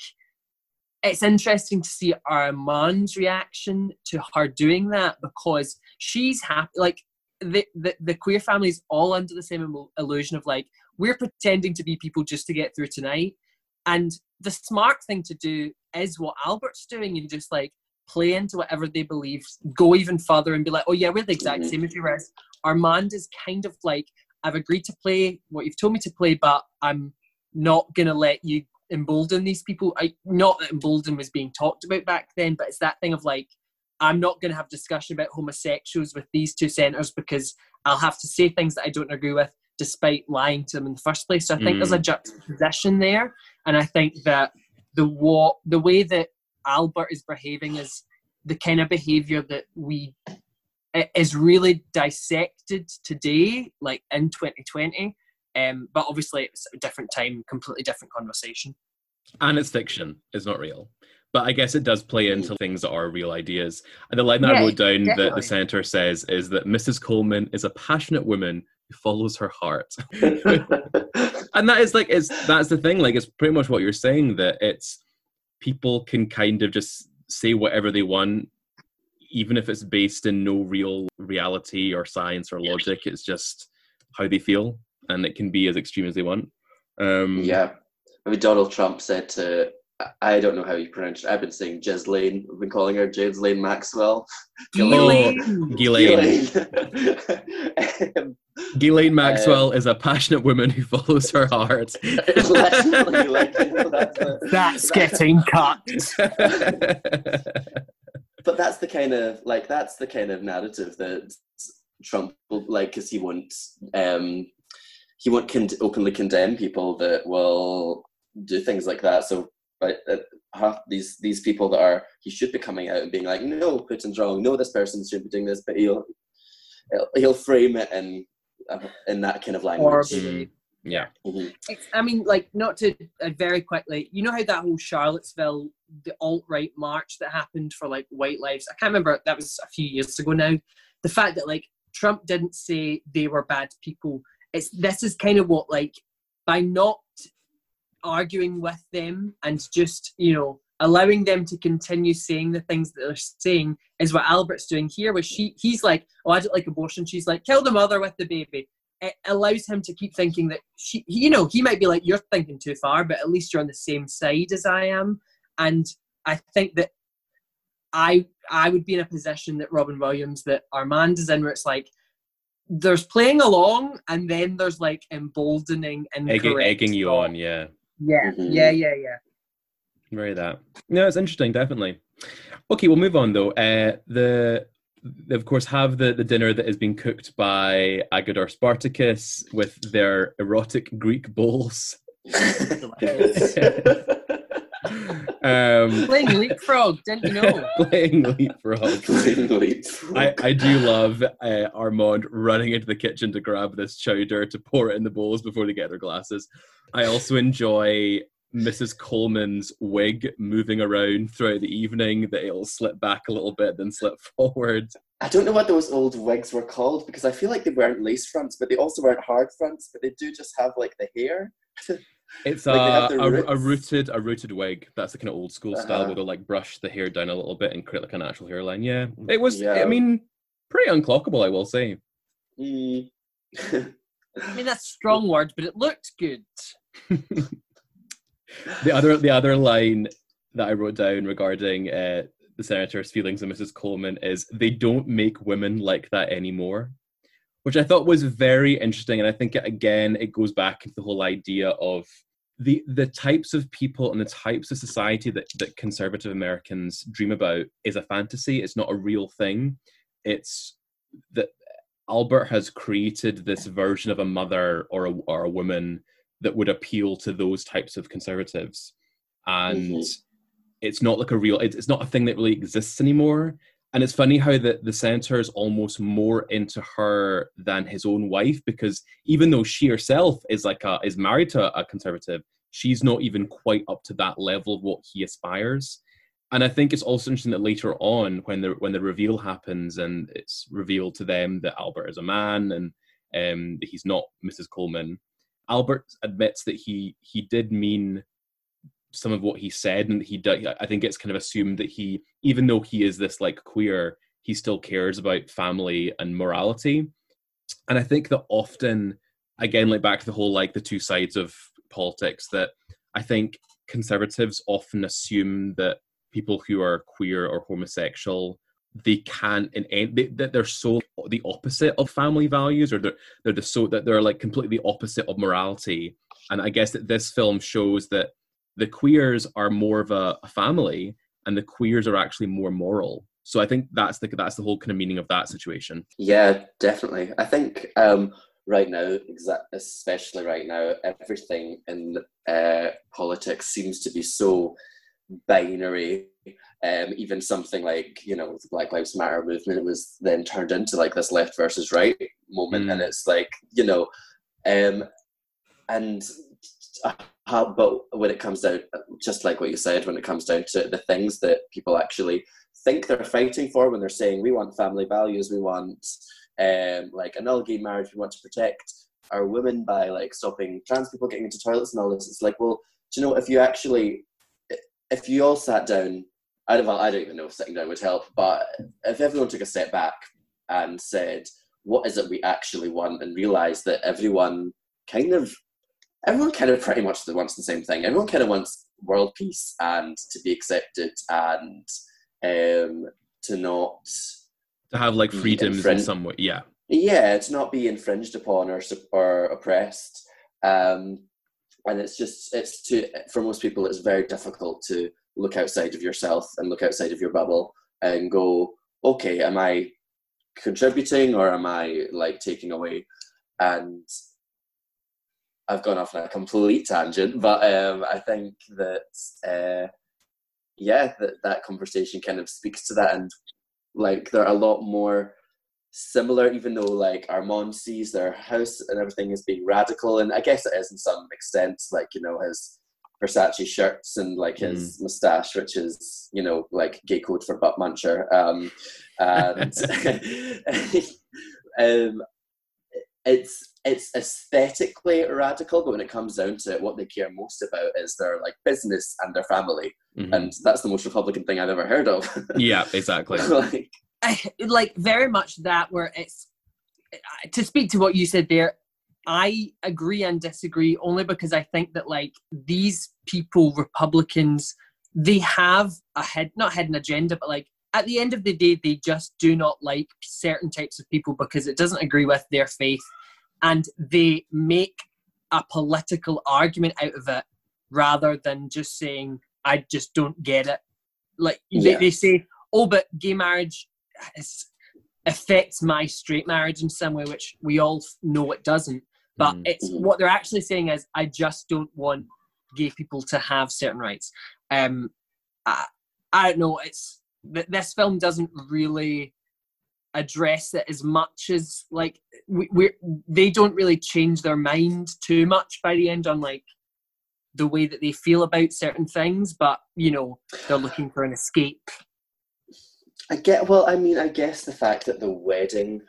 it's interesting to see Armand's reaction to her doing that because she's happy. Like the, the the queer family is all under the same illusion of like we're pretending to be people just to get through tonight. And the smart thing to do is what Albert's doing and just like play into whatever they believe, go even further and be like, oh yeah, we're the exact mm-hmm. same as you. Whereas Armand is kind of like, I've agreed to play what you've told me to play, but I'm not gonna let you embolden these people. I not that embolden was being talked about back then, but it's that thing of like I'm not going to have discussion about homosexuals with these two centres because I'll have to say things that I don't agree with, despite lying to them in the first place. So I think mm. there's a mm. juxtaposition there, and I think that the what the way that Albert is behaving is the kind of behaviour that we is really dissected today, like in 2020. Um, but obviously, it's a different time, completely different conversation. And it's fiction; it's not real. But I guess it does play mm. into things that are real ideas. And the line that yeah, I wrote down definitely. that the senator says is that Mrs. Coleman is a passionate woman who follows her heart. and that is like it's that's the thing. Like it's pretty much what you're saying that it's people can kind of just say whatever they want even if it's based in no real reality or science or logic it's just how they feel and it can be as extreme as they want. Um, yeah, I mean Donald Trump said to I don't know how you pronounce it. I've been saying Ghislaine. I've been calling her Ghislaine Maxwell. Ghislaine. Ghislaine. Ghislaine Maxwell uh, is a passionate woman who follows her heart. like, that's, a, that's getting cut. but that's the kind of like that's the kind of narrative that Trump like because he wants um, he won't con- openly condemn people that will do things like that. So, right, uh, these these people that are he should be coming out and being like, no, Putin's wrong. No, this person should be doing this, but he'll he'll frame it in in that kind of language. Mm-hmm. Yeah. Mm-hmm. I mean, like, not to uh, very quickly, you know how that whole Charlottesville, the alt right march that happened for like white lives? I can't remember, that was a few years ago now. The fact that like Trump didn't say they were bad people, it's this is kind of what like by not arguing with them and just you know allowing them to continue saying the things that they're saying is what Albert's doing here. Where she he's like, oh, I don't like abortion. She's like, kill the mother with the baby. It allows him to keep thinking that she, you know, he might be like, you're thinking too far, but at least you're on the same side as I am. And I think that I I would be in a position that Robin Williams, that Armand is in, where it's like, there's playing along and then there's like emboldening and egging, egging you on yeah. Yeah mm-hmm. yeah yeah yeah. Very that. No it's interesting definitely. Okay we'll move on though. Uh the they of course have the, the dinner that has been cooked by agador spartacus with their erotic greek bowls Um, playing leapfrog, didn't you know? playing leapfrog. playing leapfrog. I, I do love uh, Armand running into the kitchen to grab this chowder to pour it in the bowls before they get their glasses. I also enjoy Mrs. Coleman's wig moving around throughout the evening, that it'll slip back a little bit, then slip forward. I don't know what those old wigs were called because I feel like they weren't lace fronts, but they also weren't hard fronts, but they do just have like the hair. It's like a, a, a, rooted a rooted wig. That's the kind of old school uh-huh. style where they'll like brush the hair down a little bit and create like a natural hairline. Yeah, it was. Yeah. I mean, pretty unclockable, I will say. Mm. I mean, that's strong words, but it looked good. the other the other line that I wrote down regarding uh, the senator's feelings of Mrs. Coleman is they don't make women like that anymore, which I thought was very interesting. And I think again, it goes back to the whole idea of the the types of people and the types of society that, that conservative Americans dream about is a fantasy. It's not a real thing. It's that Albert has created this version of a mother or a, or a woman that would appeal to those types of conservatives, and mm-hmm. it's not like a real. It's, it's not a thing that really exists anymore. And it's funny how the, the senator is almost more into her than his own wife because even though she herself is like a, is married to a conservative, she's not even quite up to that level of what he aspires. And I think it's also interesting that later on, when the when the reveal happens and it's revealed to them that Albert is a man and um, that he's not Mrs. Coleman, Albert admits that he he did mean some of what he said and he i think it's kind of assumed that he even though he is this like queer he still cares about family and morality. And i think that often again like back to the whole like the two sides of politics that i think conservatives often assume that people who are queer or homosexual they can't in any they, that they're so the opposite of family values or they're they're the so that they're like completely opposite of morality. And i guess that this film shows that the queers are more of a, a family and the queers are actually more moral. So i think that's the that's the whole kind of meaning of that situation. Yeah definitely. I think um right now exa- especially right now everything in uh, politics seems to be so binary. Um, even something like you know the black lives matter movement was then turned into like this left versus right moment. Mm. and it's like you know um, and but when it comes down, just like what you said, when it comes down to the things that people actually think they're fighting for, when they're saying we want family values, we want um, like annul gay marriage, we want to protect our women by like stopping trans people getting into toilets and all this. It's like, well, do you know if you actually, if you all sat down, I don't, I don't even know if sitting down would help, but if everyone took a step back and said, what is it we actually want, and realized that everyone kind of everyone kind of pretty much wants the same thing. Everyone kind of wants world peace and to be accepted and um, to not to have like freedoms in some way. Yeah, yeah, to not be infringed upon or or oppressed. Um, and it's just it's to for most people it's very difficult to look outside of yourself and look outside of your bubble and go okay am i contributing or am i like taking away and I've gone off on a complete tangent, but um, I think that uh, yeah, that that conversation kind of speaks to that, and like there are a lot more similar, even though like Armand sees their house and everything as being radical, and I guess it is in some extent, like you know his Versace shirts and like his mm. mustache, which is you know like gay code for butt muncher, um, and um, it's it's aesthetically radical, but when it comes down to it, what they care most about is their like business and their family, mm-hmm. and that's the most Republican thing I've ever heard of. yeah, exactly. like, I, like very much that where it's to speak to what you said there. I agree and disagree only because I think that like these people, Republicans, they have a head not hidden agenda, but like at the end of the day, they just do not like certain types of people because it doesn't agree with their faith and they make a political argument out of it rather than just saying i just don't get it like yeah. they, they say oh but gay marriage is, affects my straight marriage in some way which we all know it doesn't but mm. it's what they're actually saying is i just don't want gay people to have certain rights um i, I don't know it's this film doesn't really address it as much as like we, we they don't really change their mind too much by the end on like the way that they feel about certain things but you know they're looking for an escape. I get well i mean i guess the fact that the wedding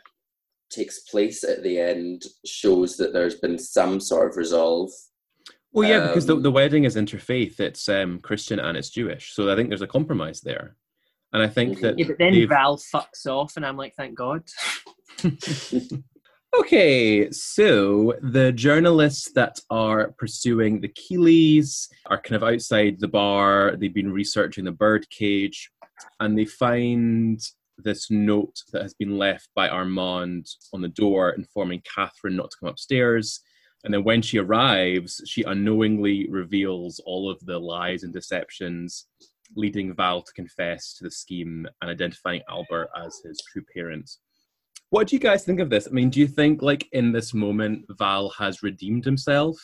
takes place at the end shows that there's been some sort of resolve. Well yeah um, because the, um, the wedding is interfaith. It's um christian and it's jewish. So i think there's a compromise there and I think mm-hmm. that yeah, but then Val fucks off, and I'm like, thank God. okay, so the journalists that are pursuing the Keeleys are kind of outside the bar. They've been researching the bird cage, and they find this note that has been left by Armand on the door informing Catherine not to come upstairs. And then when she arrives, she unknowingly reveals all of the lies and deceptions, leading Val to confess to the scheme and identifying Albert as his true parents. What do you guys think of this? I mean, do you think like in this moment Val has redeemed himself?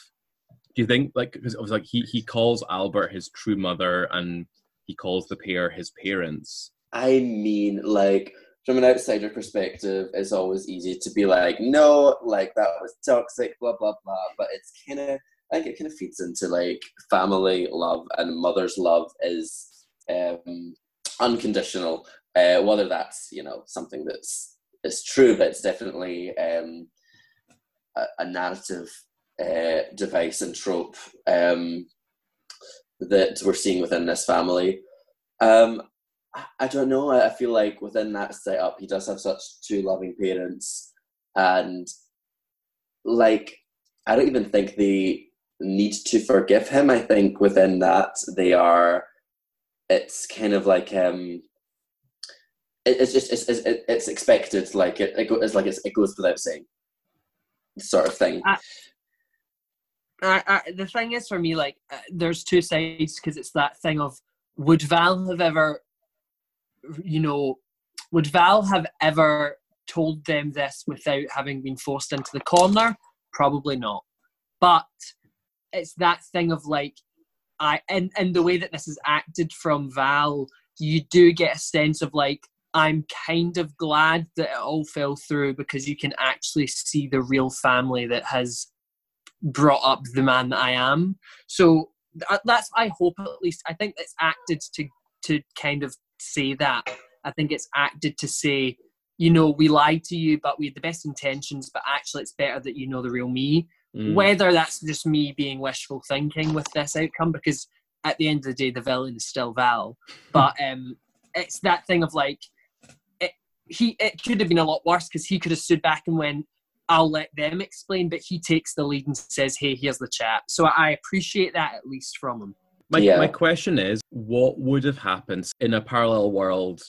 Do you think like because like he he calls Albert his true mother and he calls the pair his parents? I mean, like from an outsider perspective, it's always easy to be like, no, like that was toxic, blah blah blah. But it's kind of, I think it kind of feeds into like family love and mother's love is um, unconditional. Uh, whether that's you know something that's is true, but it's definitely um, a, a, narrative uh, device and trope um, that we're seeing within this family. Um, I don't know. I feel like within that setup, he does have such two loving parents, and like I don't even think they need to forgive him. I think within that they are. It's kind of like um. it's just it's, it's it's expected. Like it, it it's like it's, it goes without saying, sort of thing. I, I, I, the thing is for me, like, uh, there's two sides because it's that thing of would Val have ever you know, would Val have ever told them this without having been forced into the corner? Probably not. But it's that thing of like, I and and the way that this is acted from Val, you do get a sense of like, I'm kind of glad that it all fell through because you can actually see the real family that has brought up the man that I am. So uh, that's I hope at least I think it's acted to to kind of say that. I think it's acted to say, you know, we lied to you, but we had the best intentions, but actually it's better that you know the real me. Mm. Whether that's just me being wishful thinking with this outcome, because at the end of the day, the villain is still Val. But um, it's that thing of like, it, he it could have been a lot worse because he could have stood back and went, I'll let them explain, but he takes the lead and says, hey, here's the chat. So I appreciate that at least from him. My, yeah. my question is what would have happened in a parallel world?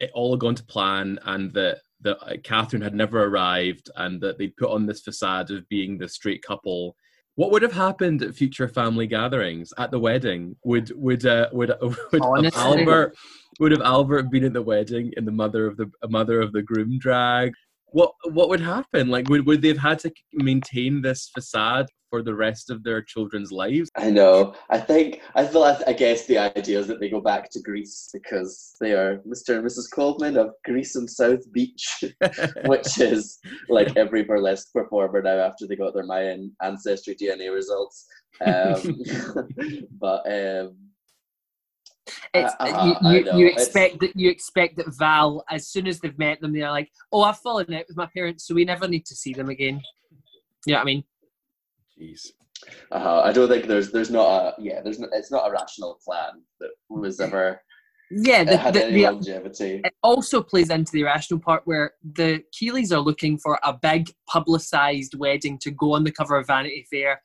It all had gone to plan, and that that uh, Catherine had never arrived, and that they'd put on this facade of being the straight couple. What would have happened at future family gatherings at the wedding? Would would uh, would, would Albert would have Albert been at the wedding in the mother of the mother of the groom drag? What what would happen? Like, would would they have had to maintain this facade for the rest of their children's lives? I know. I think I feel. I, I guess the idea is that they go back to Greece because they are Mr. and Mrs. Coleman of Greece and South Beach, which is like every burlesque performer now after they got their Mayan ancestry DNA results. Um, but um, it's, uh, uh, you, you, you expect that you expect that Val, as soon as they've met them, they're like, "Oh, I've fallen out with my parents, so we never need to see them again." You know what I mean? Jeez. Uh, I don't think there's there's not a yeah there's no, it's not a rational plan that was ever yeah the, had the, any the, longevity. It also plays into the irrational part where the Keeleys are looking for a big publicized wedding to go on the cover of Vanity Fair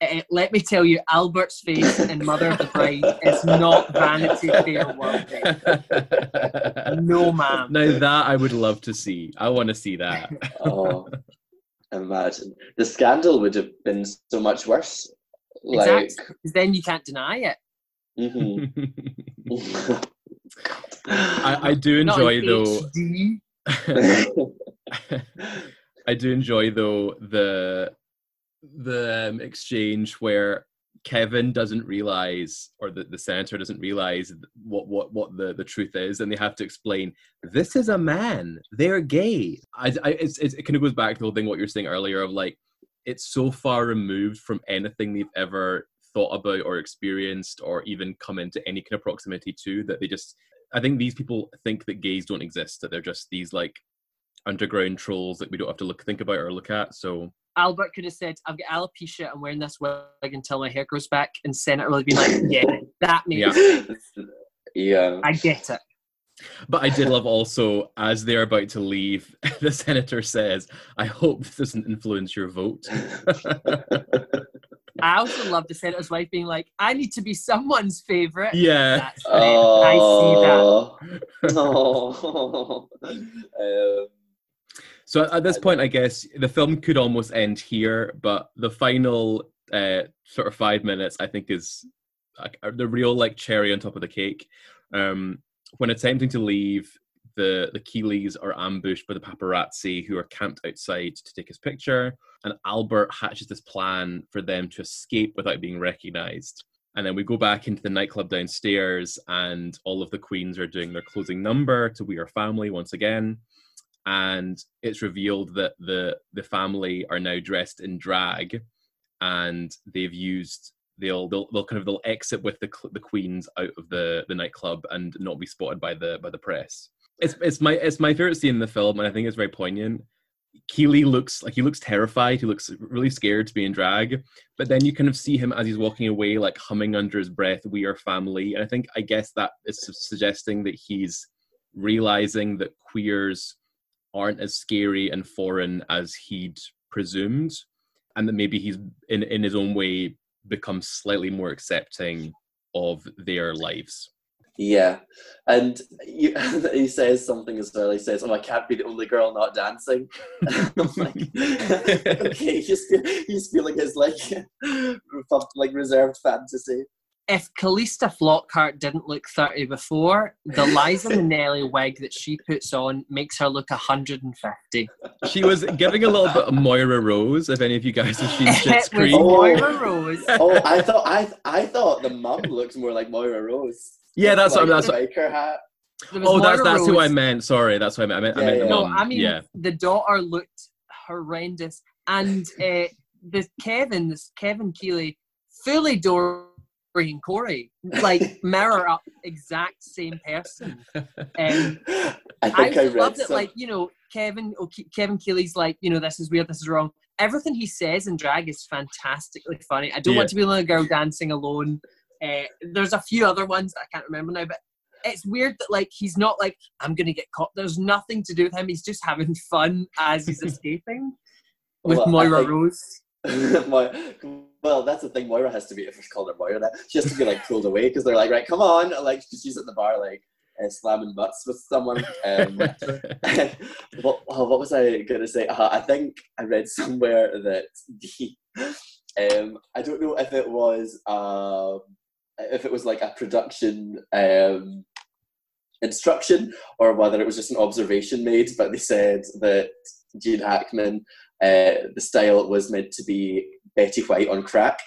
uh, let me tell you, Albert's face in Mother of the Bride is not Vanity Fair worthy. No, ma'am. Now that I would love to see. I want to see that. oh, imagine the scandal would have been so much worse. Like, exactly. Then you can't deny it. Mm-hmm. I, I do enjoy though. I do enjoy though the the um, exchange where Kevin doesn't realize, or the, the senator doesn't realize what, what, what the, the truth is, and they have to explain this is a man, they're gay. I, I, it's, it's, it kind of goes back to the whole thing what you're saying earlier of like, it's so far removed from anything they've ever thought about or experienced or even come into any kind of proximity to that they just, I think these people think that gays don't exist, that they're just these like underground trolls that we don't have to look think about or look at. So Albert could have said, I've got alopecia, I'm wearing this wig until my hair grows back, and Senator would have been like, Yeah, that makes yeah. yeah. I get it. But I did love also, as they're about to leave, the senator says, I hope this doesn't influence your vote. I also love the senator's wife being like, I need to be someone's favourite. Yeah. That's great. I see that. Oh. um, So at this point, I guess the film could almost end here, but the final uh, sort of five minutes, I think, is like, the real like cherry on top of the cake. Um, when attempting to leave, the the Keeleys are ambushed by the paparazzi who are camped outside to take his picture, and Albert hatches this plan for them to escape without being recognized. And then we go back into the nightclub downstairs, and all of the queens are doing their closing number to "We Are Family" once again and it's revealed that the the family are now dressed in drag and they've used they'll they'll, they'll kind of they'll exit with the the queens out of the the nightclub and not be spotted by the by the press it's it's my it's my favorite scene in the film and i think it's very poignant Keeley looks like he looks terrified. He looks really scared to be in drag. But then you kind of see him as he's walking away, like humming under his breath, "We are family." And I think, I guess that is su- suggesting that he's realizing that queers aren't as scary and foreign as he'd presumed, and that maybe he's in in his own way become slightly more accepting of their lives. yeah, and you, he says something as well. He says, "Oh, I can't be the only girl not dancing." I'm like, okay, he's, he's feeling his like, like reserved fantasy. If Calista Flockhart didn't look 30 before, the Liza Minnelli wig that she puts on makes her look 150. She was giving a little bit of Moira Rose. If any of you guys have seen It Schitt's was Creek, Oh. Moira Rose. Oh, I thought I I thought the mum looks more like Moira Rose. Yeah, that's what- like that's what- the biker hat. There was oh, that's Moira that's who I meant. Sorry, that's what I meant. I meant, I Yeah, meant the yeah. No, mum. I mean yeah. the daughter looked horrendous, and uh, the Kevin, this Kevin Keeley, fully Dorian Corey, like mirror up, exact same person. Um, I I, think I, also read love that, some- like you know, Kevin, oh, Kevin Keeley's like, you know, this is weird, this is wrong. Everything he says in drag is fantastically funny. I don't Yeah. want to be the only girl dancing alone. Uh, there's a few other ones that I can't remember now, but it's weird that like he's not like I'm gonna get caught. There's nothing to do with him. He's just having fun as he's escaping with Well, Moira think- Rose. My, well, that's the thing. Moira has to be, if it's called her Moira, that she has to be like pulled away because they're like, right, come on, Like, she's at the bar like uh, slamming butts with someone. Um, what, oh, what was I gonna say? Uh, I think I read somewhere that the um, I don't know if it was um, if it was like a production um, instruction or whether it was just an observation made, but they said that Gene Hackman, uh, the style was meant to be Betty White on crack.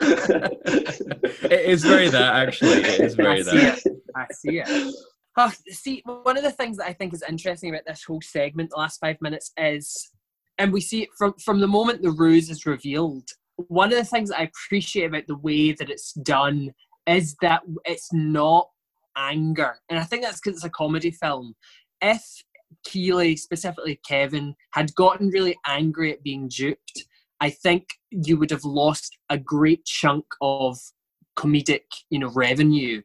it is very that actually. It is very I see that. it. I see it. Oh, see, one of the things that I think is interesting about this whole segment, the last five minutes, is, and we see it from from the moment the ruse is revealed. One of the things that I appreciate about the way that it's done is that it's not anger, and I think that's because it's a comedy film. If Keeley, specifically Kevin, had gotten really angry at being duped, I think you would have lost a great chunk of comedic, you know, revenue.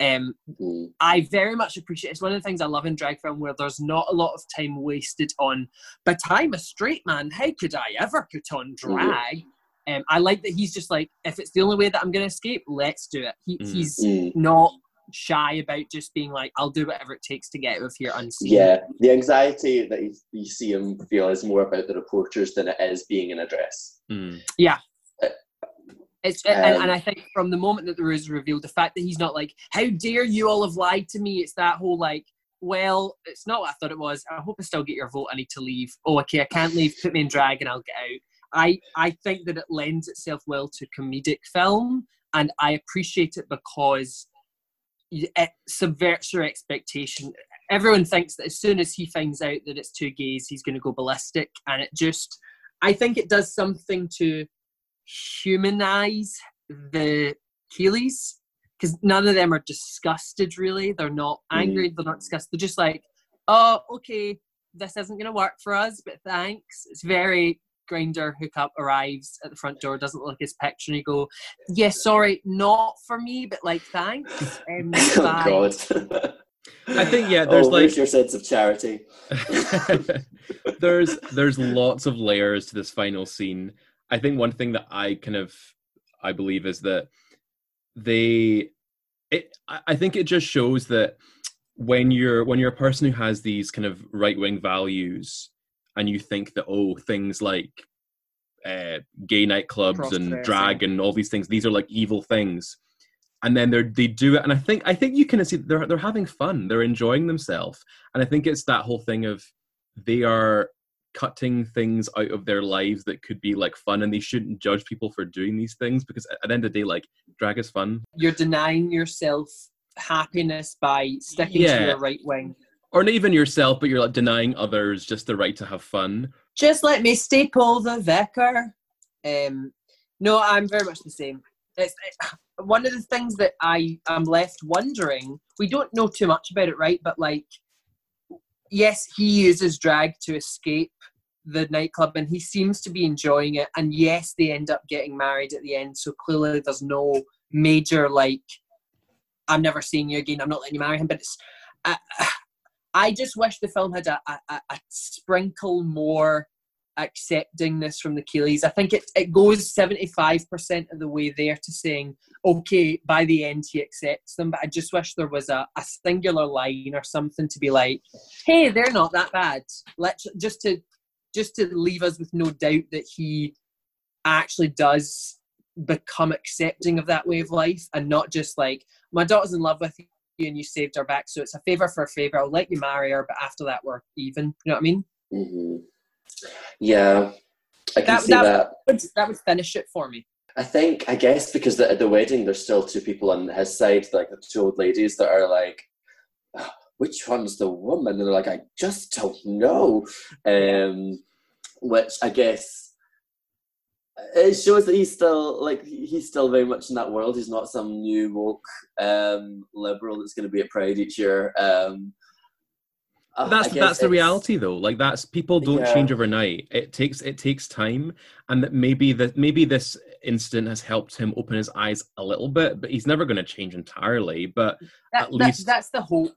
Um, Mm. I very much appreciate it's one of the things I love in drag film where there's not a lot of time wasted on but I'm a straight man, how could I ever put on drag? Um, I like that he's just like, if it's the only way that I'm gonna escape, let's do it. He, Mm. he's Mm. not shy about just being like, I'll do whatever it takes to get out of here unseen. Yeah, the anxiety that you, you see him feel is more about the reporters than it is being in a dress. Mm. It's and, Um, and I think from the moment that the ruse is revealed, the fact that he's not like, "How dare you all have lied to me?" It's that whole like, "Well, it's not what I thought it was. I hope I still get your vote. I need to leave. Oh, okay, I can't leave. Put me in drag and I'll get out." I I think that it lends itself well to comedic film, and I appreciate it because it eh, subverts your expectation. Everyone thinks that as soon as he finds out that it's two gays, he's going to go ballistic, and it just. I think it does something to humanize the Keeleys because none of them are disgusted really. They're not mm-hmm. angry, they're not disgusted. They're just like, oh, okay, this isn't going to work for us, but thanks. It's very Grindr hookup arrives at the front door, doesn't look his picture, and you go, yeah, sorry, not for me, but like, thanks. Um, oh bye." God! I think yeah. There's oh, like your sense of charity? there's there's lots of layers to this final scene. I think one thing that I kind of I believe is that they it I I think it just shows that when you're when you're a person who has these kind of right wing values and you think that oh things like uh, gay nightclubs and drag and all these things these are like evil things. And then they're they do it and i think i think you can see they're they're having fun. They're enjoying themselves. And i think it's that whole thing of they are cutting things out of their lives that could be like fun and they shouldn't judge people for doing these things because at the end of the day like drag is fun. You're denying yourself happiness by sticking Yeah. to your right wing. Or not even yourself but you're like denying others just the right to have fun Just let me staple the vicar. Um, no, I'm very much the same. It's one of the things that I am left wondering. We don't know too much about it, right? But like, yes, he uses drag to escape the nightclub, and he seems to be enjoying it. And yes, they end up getting married at the end. So clearly, there's no major like, I'm never seeing you again. I'm not letting you marry him. But it's, I just wish the film had a, a, a- sprinkle more acceptingness from the Keeleys. I think it, it goes 75% of the way there to saying, okay, by the end he accepts them, but I just wish there was a, a singular line or something to be like, hey, they're not that bad. Let's just to just to leave us with no doubt that he actually does become accepting of that way of life and not just like, my daughter's in love with and you saved her back, so it's a favour for a favour. I'll let you marry her, but after that we're even. You know what I mean? hmm Yeah, I can That- see that- that. would, that would finish it for me. I think, I guess, because the, at the wedding, there's still two people on his side, like the two old ladies that are like, "Ah, which one's the woman? And they're like, I just don't know. Um, which I guess it shows that he's still like he's still very much in that world. He's not some new woke um, liberal that's going to be at Pride each year. Um, I- that's that's the reality though like that's people don't Yeah. change overnight it takes it takes time and that maybe that maybe this incident has helped him open his eyes a little bit but he's never going to change entirely but That, At that- least- that's the hope.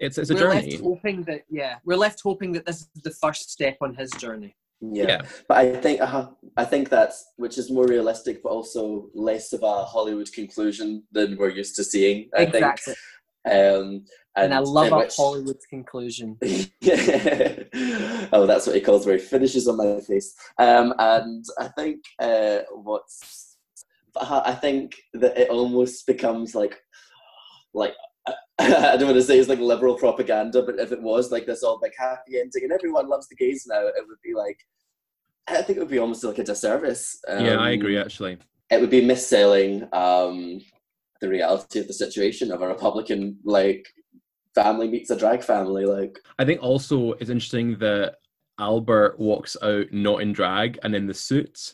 it's it's a we're journey left hoping that yeah, we're left hoping that this is the first step on his journey. Yeah. yeah But I think uh, I think that's which is more realistic, but also less of a Hollywood conclusion than we're used to seeing. I exactly. think. Um, And, and, I love a which- Hollywood's conclusion. oh, that's what he calls where he finishes on my face. Um, and I think uh, what's uh, I think that it almost becomes like like I don't want to say it's like liberal propaganda, but if it was like this all like happy ending and everyone loves the gays now, it would be like I think it would be almost like a disservice. yeah i Um, agree actually It would be misselling um, the reality of the situation of a Republican like family meets a drag family. Like i think also it's interesting that albert walks out not in drag and in the suit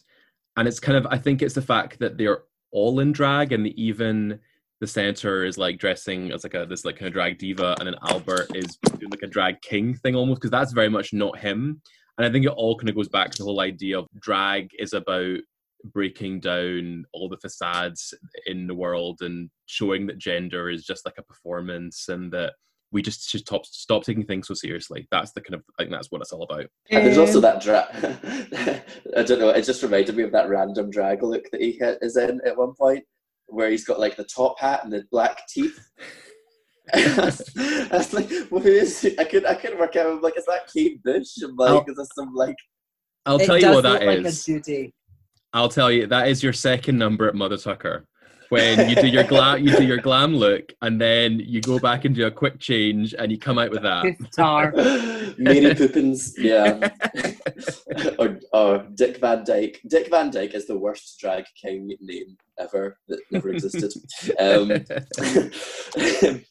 and it's kind of i think it's the fact that they're all in drag and the, even the senator is like dressing as like a this like kind of drag diva and then albert is doing like a drag king thing almost because that's very much not him and i think it all kind of goes back to the whole idea of drag is about breaking down all the facades in the world and showing that gender is just like a performance and that we just should stop stop taking things so seriously that's the kind of i think that's what it's all about And there's also that drag. I don't know. It just reminded me of that random drag look that he ha- is in at one point, where he's got like the top hat and the black teeth. I was like, well, who is he? I could I couldn't work out. I'm like, is that Kate Bush? I'm like, Oh. is this some like? i'll it tell you does what that look like a Judy. I'll tell you that is your second number at Mother Tucker. When you do your glam, you do your glam look, and then you go back and do a quick change, and you come out with that. Fifth star. Mary Poppins, yeah, or, or Dick Van Dyke. Dick Van Dyke is the worst drag king name ever that never existed. Um,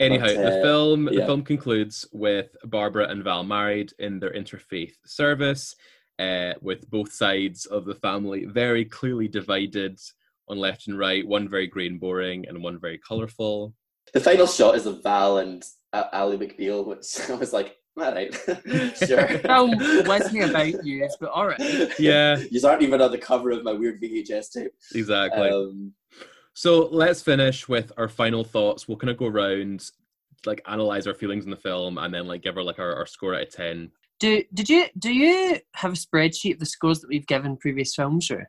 Anyhow, But, the uh, film the film concludes with Barbara and Val married in their interfaith service, uh, with both sides of the family very clearly divided on left and right. One very grey and boring, and one very colourful. the final shot is of Val and uh, Ally McBeal, which I was like, all right, sure. Film wasn't about you, but all right. Yeah, you aren't even on the cover of my weird VHS tape. exactly. Um, So let's finish with our final thoughts. We'll kind of go around, like analyze our feelings in the film, and then like give her like our, our score out of ten. Do did you do you have a spreadsheet of the scores that we've given previous films? Or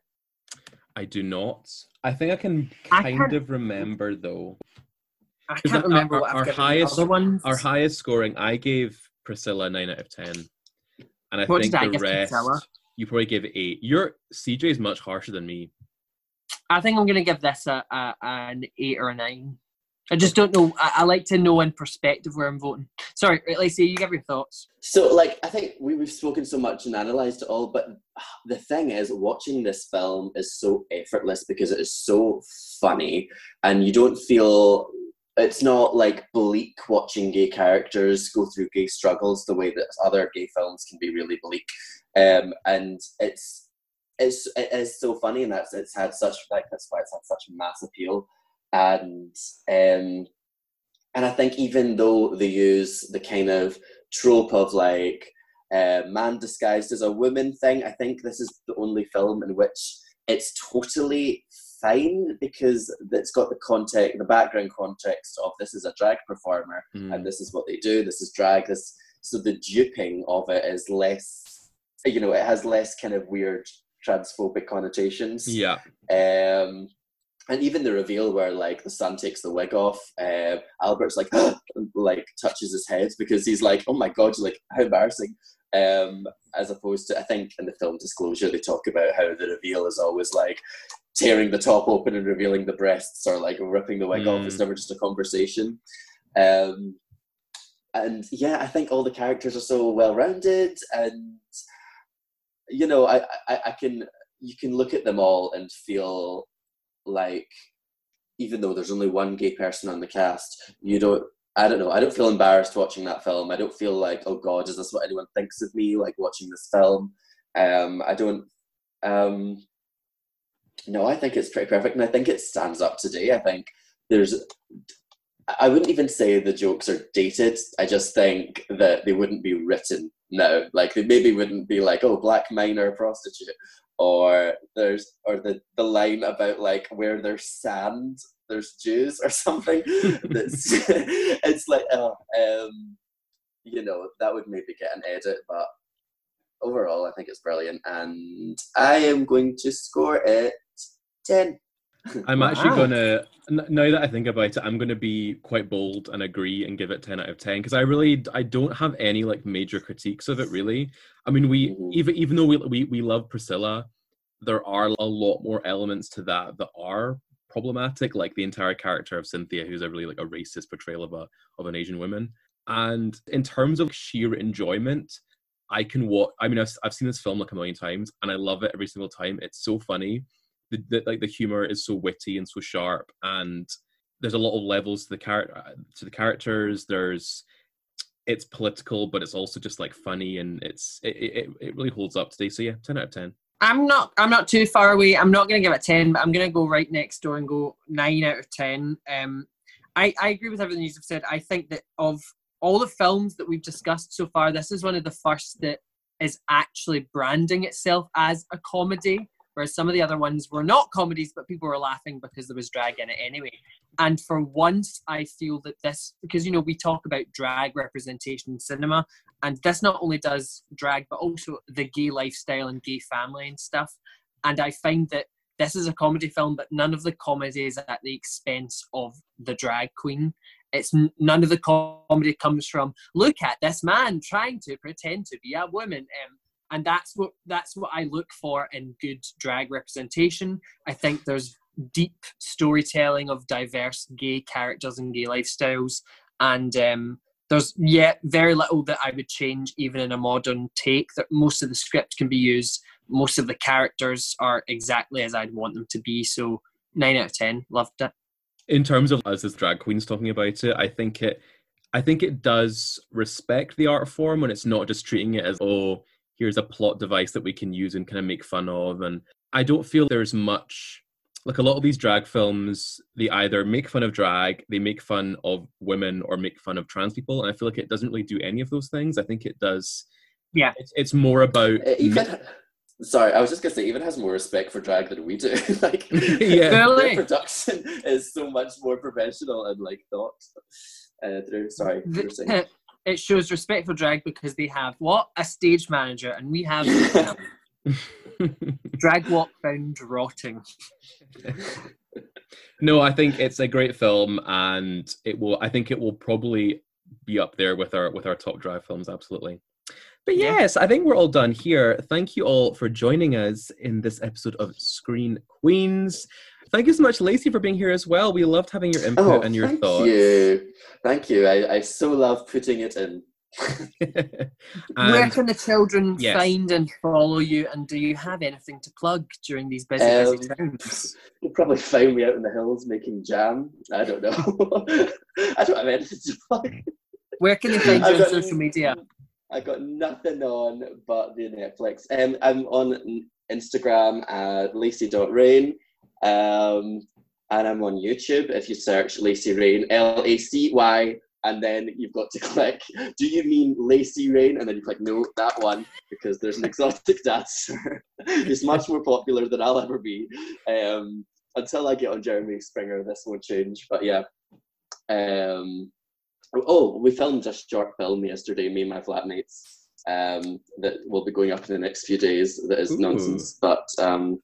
I do not. I think I can kind can't- of remember though. I can't our- remember our- our highest- the other ones. Our highest scoring, I gave Priscilla nine out of ten, and I What think I the rest Priscilla? you probably gave eight. Your CJ is much harsher than me. I think I'm going to give this a, a an eight or a nine. I just don't know. I, I like to know in perspective where I'm voting. Sorry, right, Lacey, you give your thoughts. So, like, I think we, we've spoken so much and analysed it all, but the thing is, watching this film is so effortless because it is so funny, and you don't feel it's not like bleak watching gay characters go through gay struggles the way that other gay films can be really bleak. Um, and it's it's it is so funny, and that's it's had such like that's why it's had such mass appeal, and um, and I think even though they use the kind of trope of like uh, man disguised as a woman thing, I think this is the only film in which it's totally fine because it's got the context, the background context of this is a drag performer Mm. and this is what they do. This is drag. This so the duping of it is less, you know, it has less kind of weird transphobic connotations. Yeah, Um, and even the reveal where like the son takes the wig off, uh, Albert's like like touches his head because he's like, oh my god, like how embarrassing. Um, as opposed to I think in the film Disclosure they talk about how the reveal is always like tearing the top open and revealing the breasts or like ripping the wig off. It's Mm. never just a conversation. Um, and yeah, I think all the characters are so well rounded and you know, I, I, I can you can look at them all and feel like even though there's only one gay person on the cast, you don't I don't know, I don't feel embarrassed watching that film. I don't feel like, oh god, is this what anyone thinks of me like watching this film? Um I don't um no, I think it's pretty perfect and I think it stands up today. I think there's I wouldn't even say the jokes are dated. I just think that they wouldn't be written now. Like they maybe wouldn't be like, oh, black minor prostitute, or there's or the the line about like where there's sand, there's Jews or something. That's it's like oh, um, you know that would maybe get an edit, but overall I think it's brilliant, and I am going to score it ten. I'm actually Wow. gonna now that I think about it, I'm gonna be quite bold and agree and give it ten out of ten because I really I don't have any like major critiques of it really. I mean, we Mhm. even even though we we we love Priscilla, there are a lot more elements to that that are problematic, like the entire character of Cynthia, who's a really like a racist portrayal of a of an Asian woman. And in terms of sheer enjoyment, I can watch. I mean, I've, I've seen this film like a million times, and I love it every single time. It's so funny. The, the like the humor is so witty and so sharp, and there's a lot of levels to the character to the characters. There's it's political, but it's also just like funny, and it's it, it, it really holds up today. So yeah, ten out of ten. I'm not. I'm not too far away. I'm not going to give it ten, but I'm going to go right next door and go nine out of ten. Um, I I agree with everything you've said. I think that of all the films that we've discussed so far, this is one of the first that is actually branding itself as a comedy, whereas some of the other ones were not comedies, but people were laughing because there was drag in it anyway. And for once, I feel that this because you know we talk about drag representation in cinema, and this not only does drag but also the gay lifestyle and gay family and stuff and i find that this is a comedy film but none of the comedy is at the expense of the drag queen it's none of the comedy comes from look at this man trying to pretend to be a woman um, and that's what that's what i look for in good drag representation i think there's deep storytelling of diverse gay characters and gay lifestyles and um, there's yet very little that I would change even in a modern take. That most of the script can be used. Most of the characters are exactly as I'd want them to be. So nine out of ten, loved it. in terms of as drag queens talking about it, I think it I think it does respect the art form when it's not just treating it as oh here's a plot device that we can use and kind of make fun of and I don't feel there's much like a lot of these drag films they either make fun of drag they make fun of women or make fun of trans people and I feel like it doesn't really do any of those things I think it does Yeah. it's, it's more about It even sorry, I was just gonna say even has more respect for drag than we do. like Yeah. their Really? production is so much more professional and like thought uh, through. Sorry, you were saying. The, It shows respect for drag because they have what a stage manager, and we have drag walk found rotting. no, I think it's a great film, and it will. I think it will probably be up there with our with our top drag films. Absolutely. But yes, I think we're all done here. Thank you all for joining us in this episode of Screen Queens. Thank you so much, Lacey, for being here as well. We loved having your input Oh, and your thank thoughts. you. Thank you. I, I so love putting it in. Where can the children Yes. find and follow you? And do you have anything to plug during these busy, busy Um, times? You'll probably find me out in the hills making jam. I don't know. I don't have anything to plug. Where can they find you I've on got- social media? I got nothing on but the Netflix. Um, I'm on Instagram at Lacey.rain. Um, and I'm on YouTube. If you search Lacey Rain, L A C Y, and then you've got to click, do you mean Lacey Rain? And then you click, no, that one, because there's an exotic dancer. He's much more popular than I'll ever be. Um, until I get on Jeremy Springer, this won't change. But yeah. Um, oh, we filmed a short film yesterday, me and my flatmates, um, that will be going up in the next few days. That is Ooh. nonsense, but um,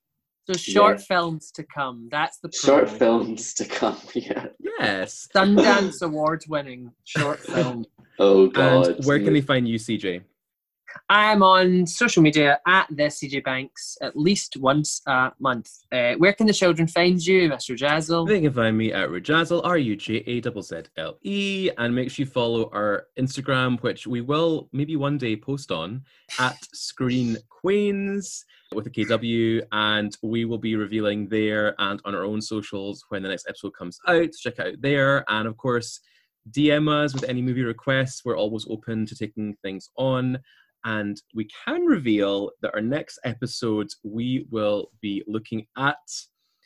So short Yeah. films to come. That's the short films to come. Yeah. yes. Sundance award winning short film. Oh God. And where can they find you, CJ? I'm on social media at the CJ Banks at least once a month. Uh, where can the children find you, Mr. Jazzle? They can find me at Rujazzle, R U J A Z Z L E, and make sure you follow our Instagram, which we will maybe one day post on at Screen Queens with a KW, and we will be revealing there and on our own socials when the next episode comes out. Check out there, and of course, DM us with any movie requests. We're always open to taking things on. And we can reveal that our next episode, we will be looking at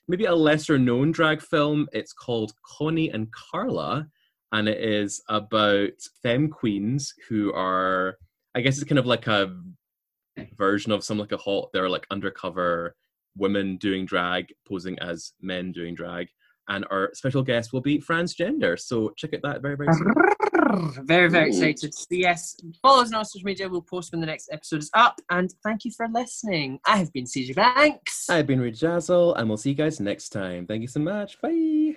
maybe a lesser known drag film. It's called Connie and Carla, and it is about femme queens who are, I guess it's kind of like a version of some like a hot, they're like undercover women doing drag, posing as men doing drag. And our special guest will be transgender. So check out that very, very soon. Very, very Ooh. excited. So yes, follow us on our social media. We'll post when the next episode is up. And thank you for listening. I have been CJ Banks. I've been Rujazzle, and we'll see you guys next time. Thank you so much. Bye.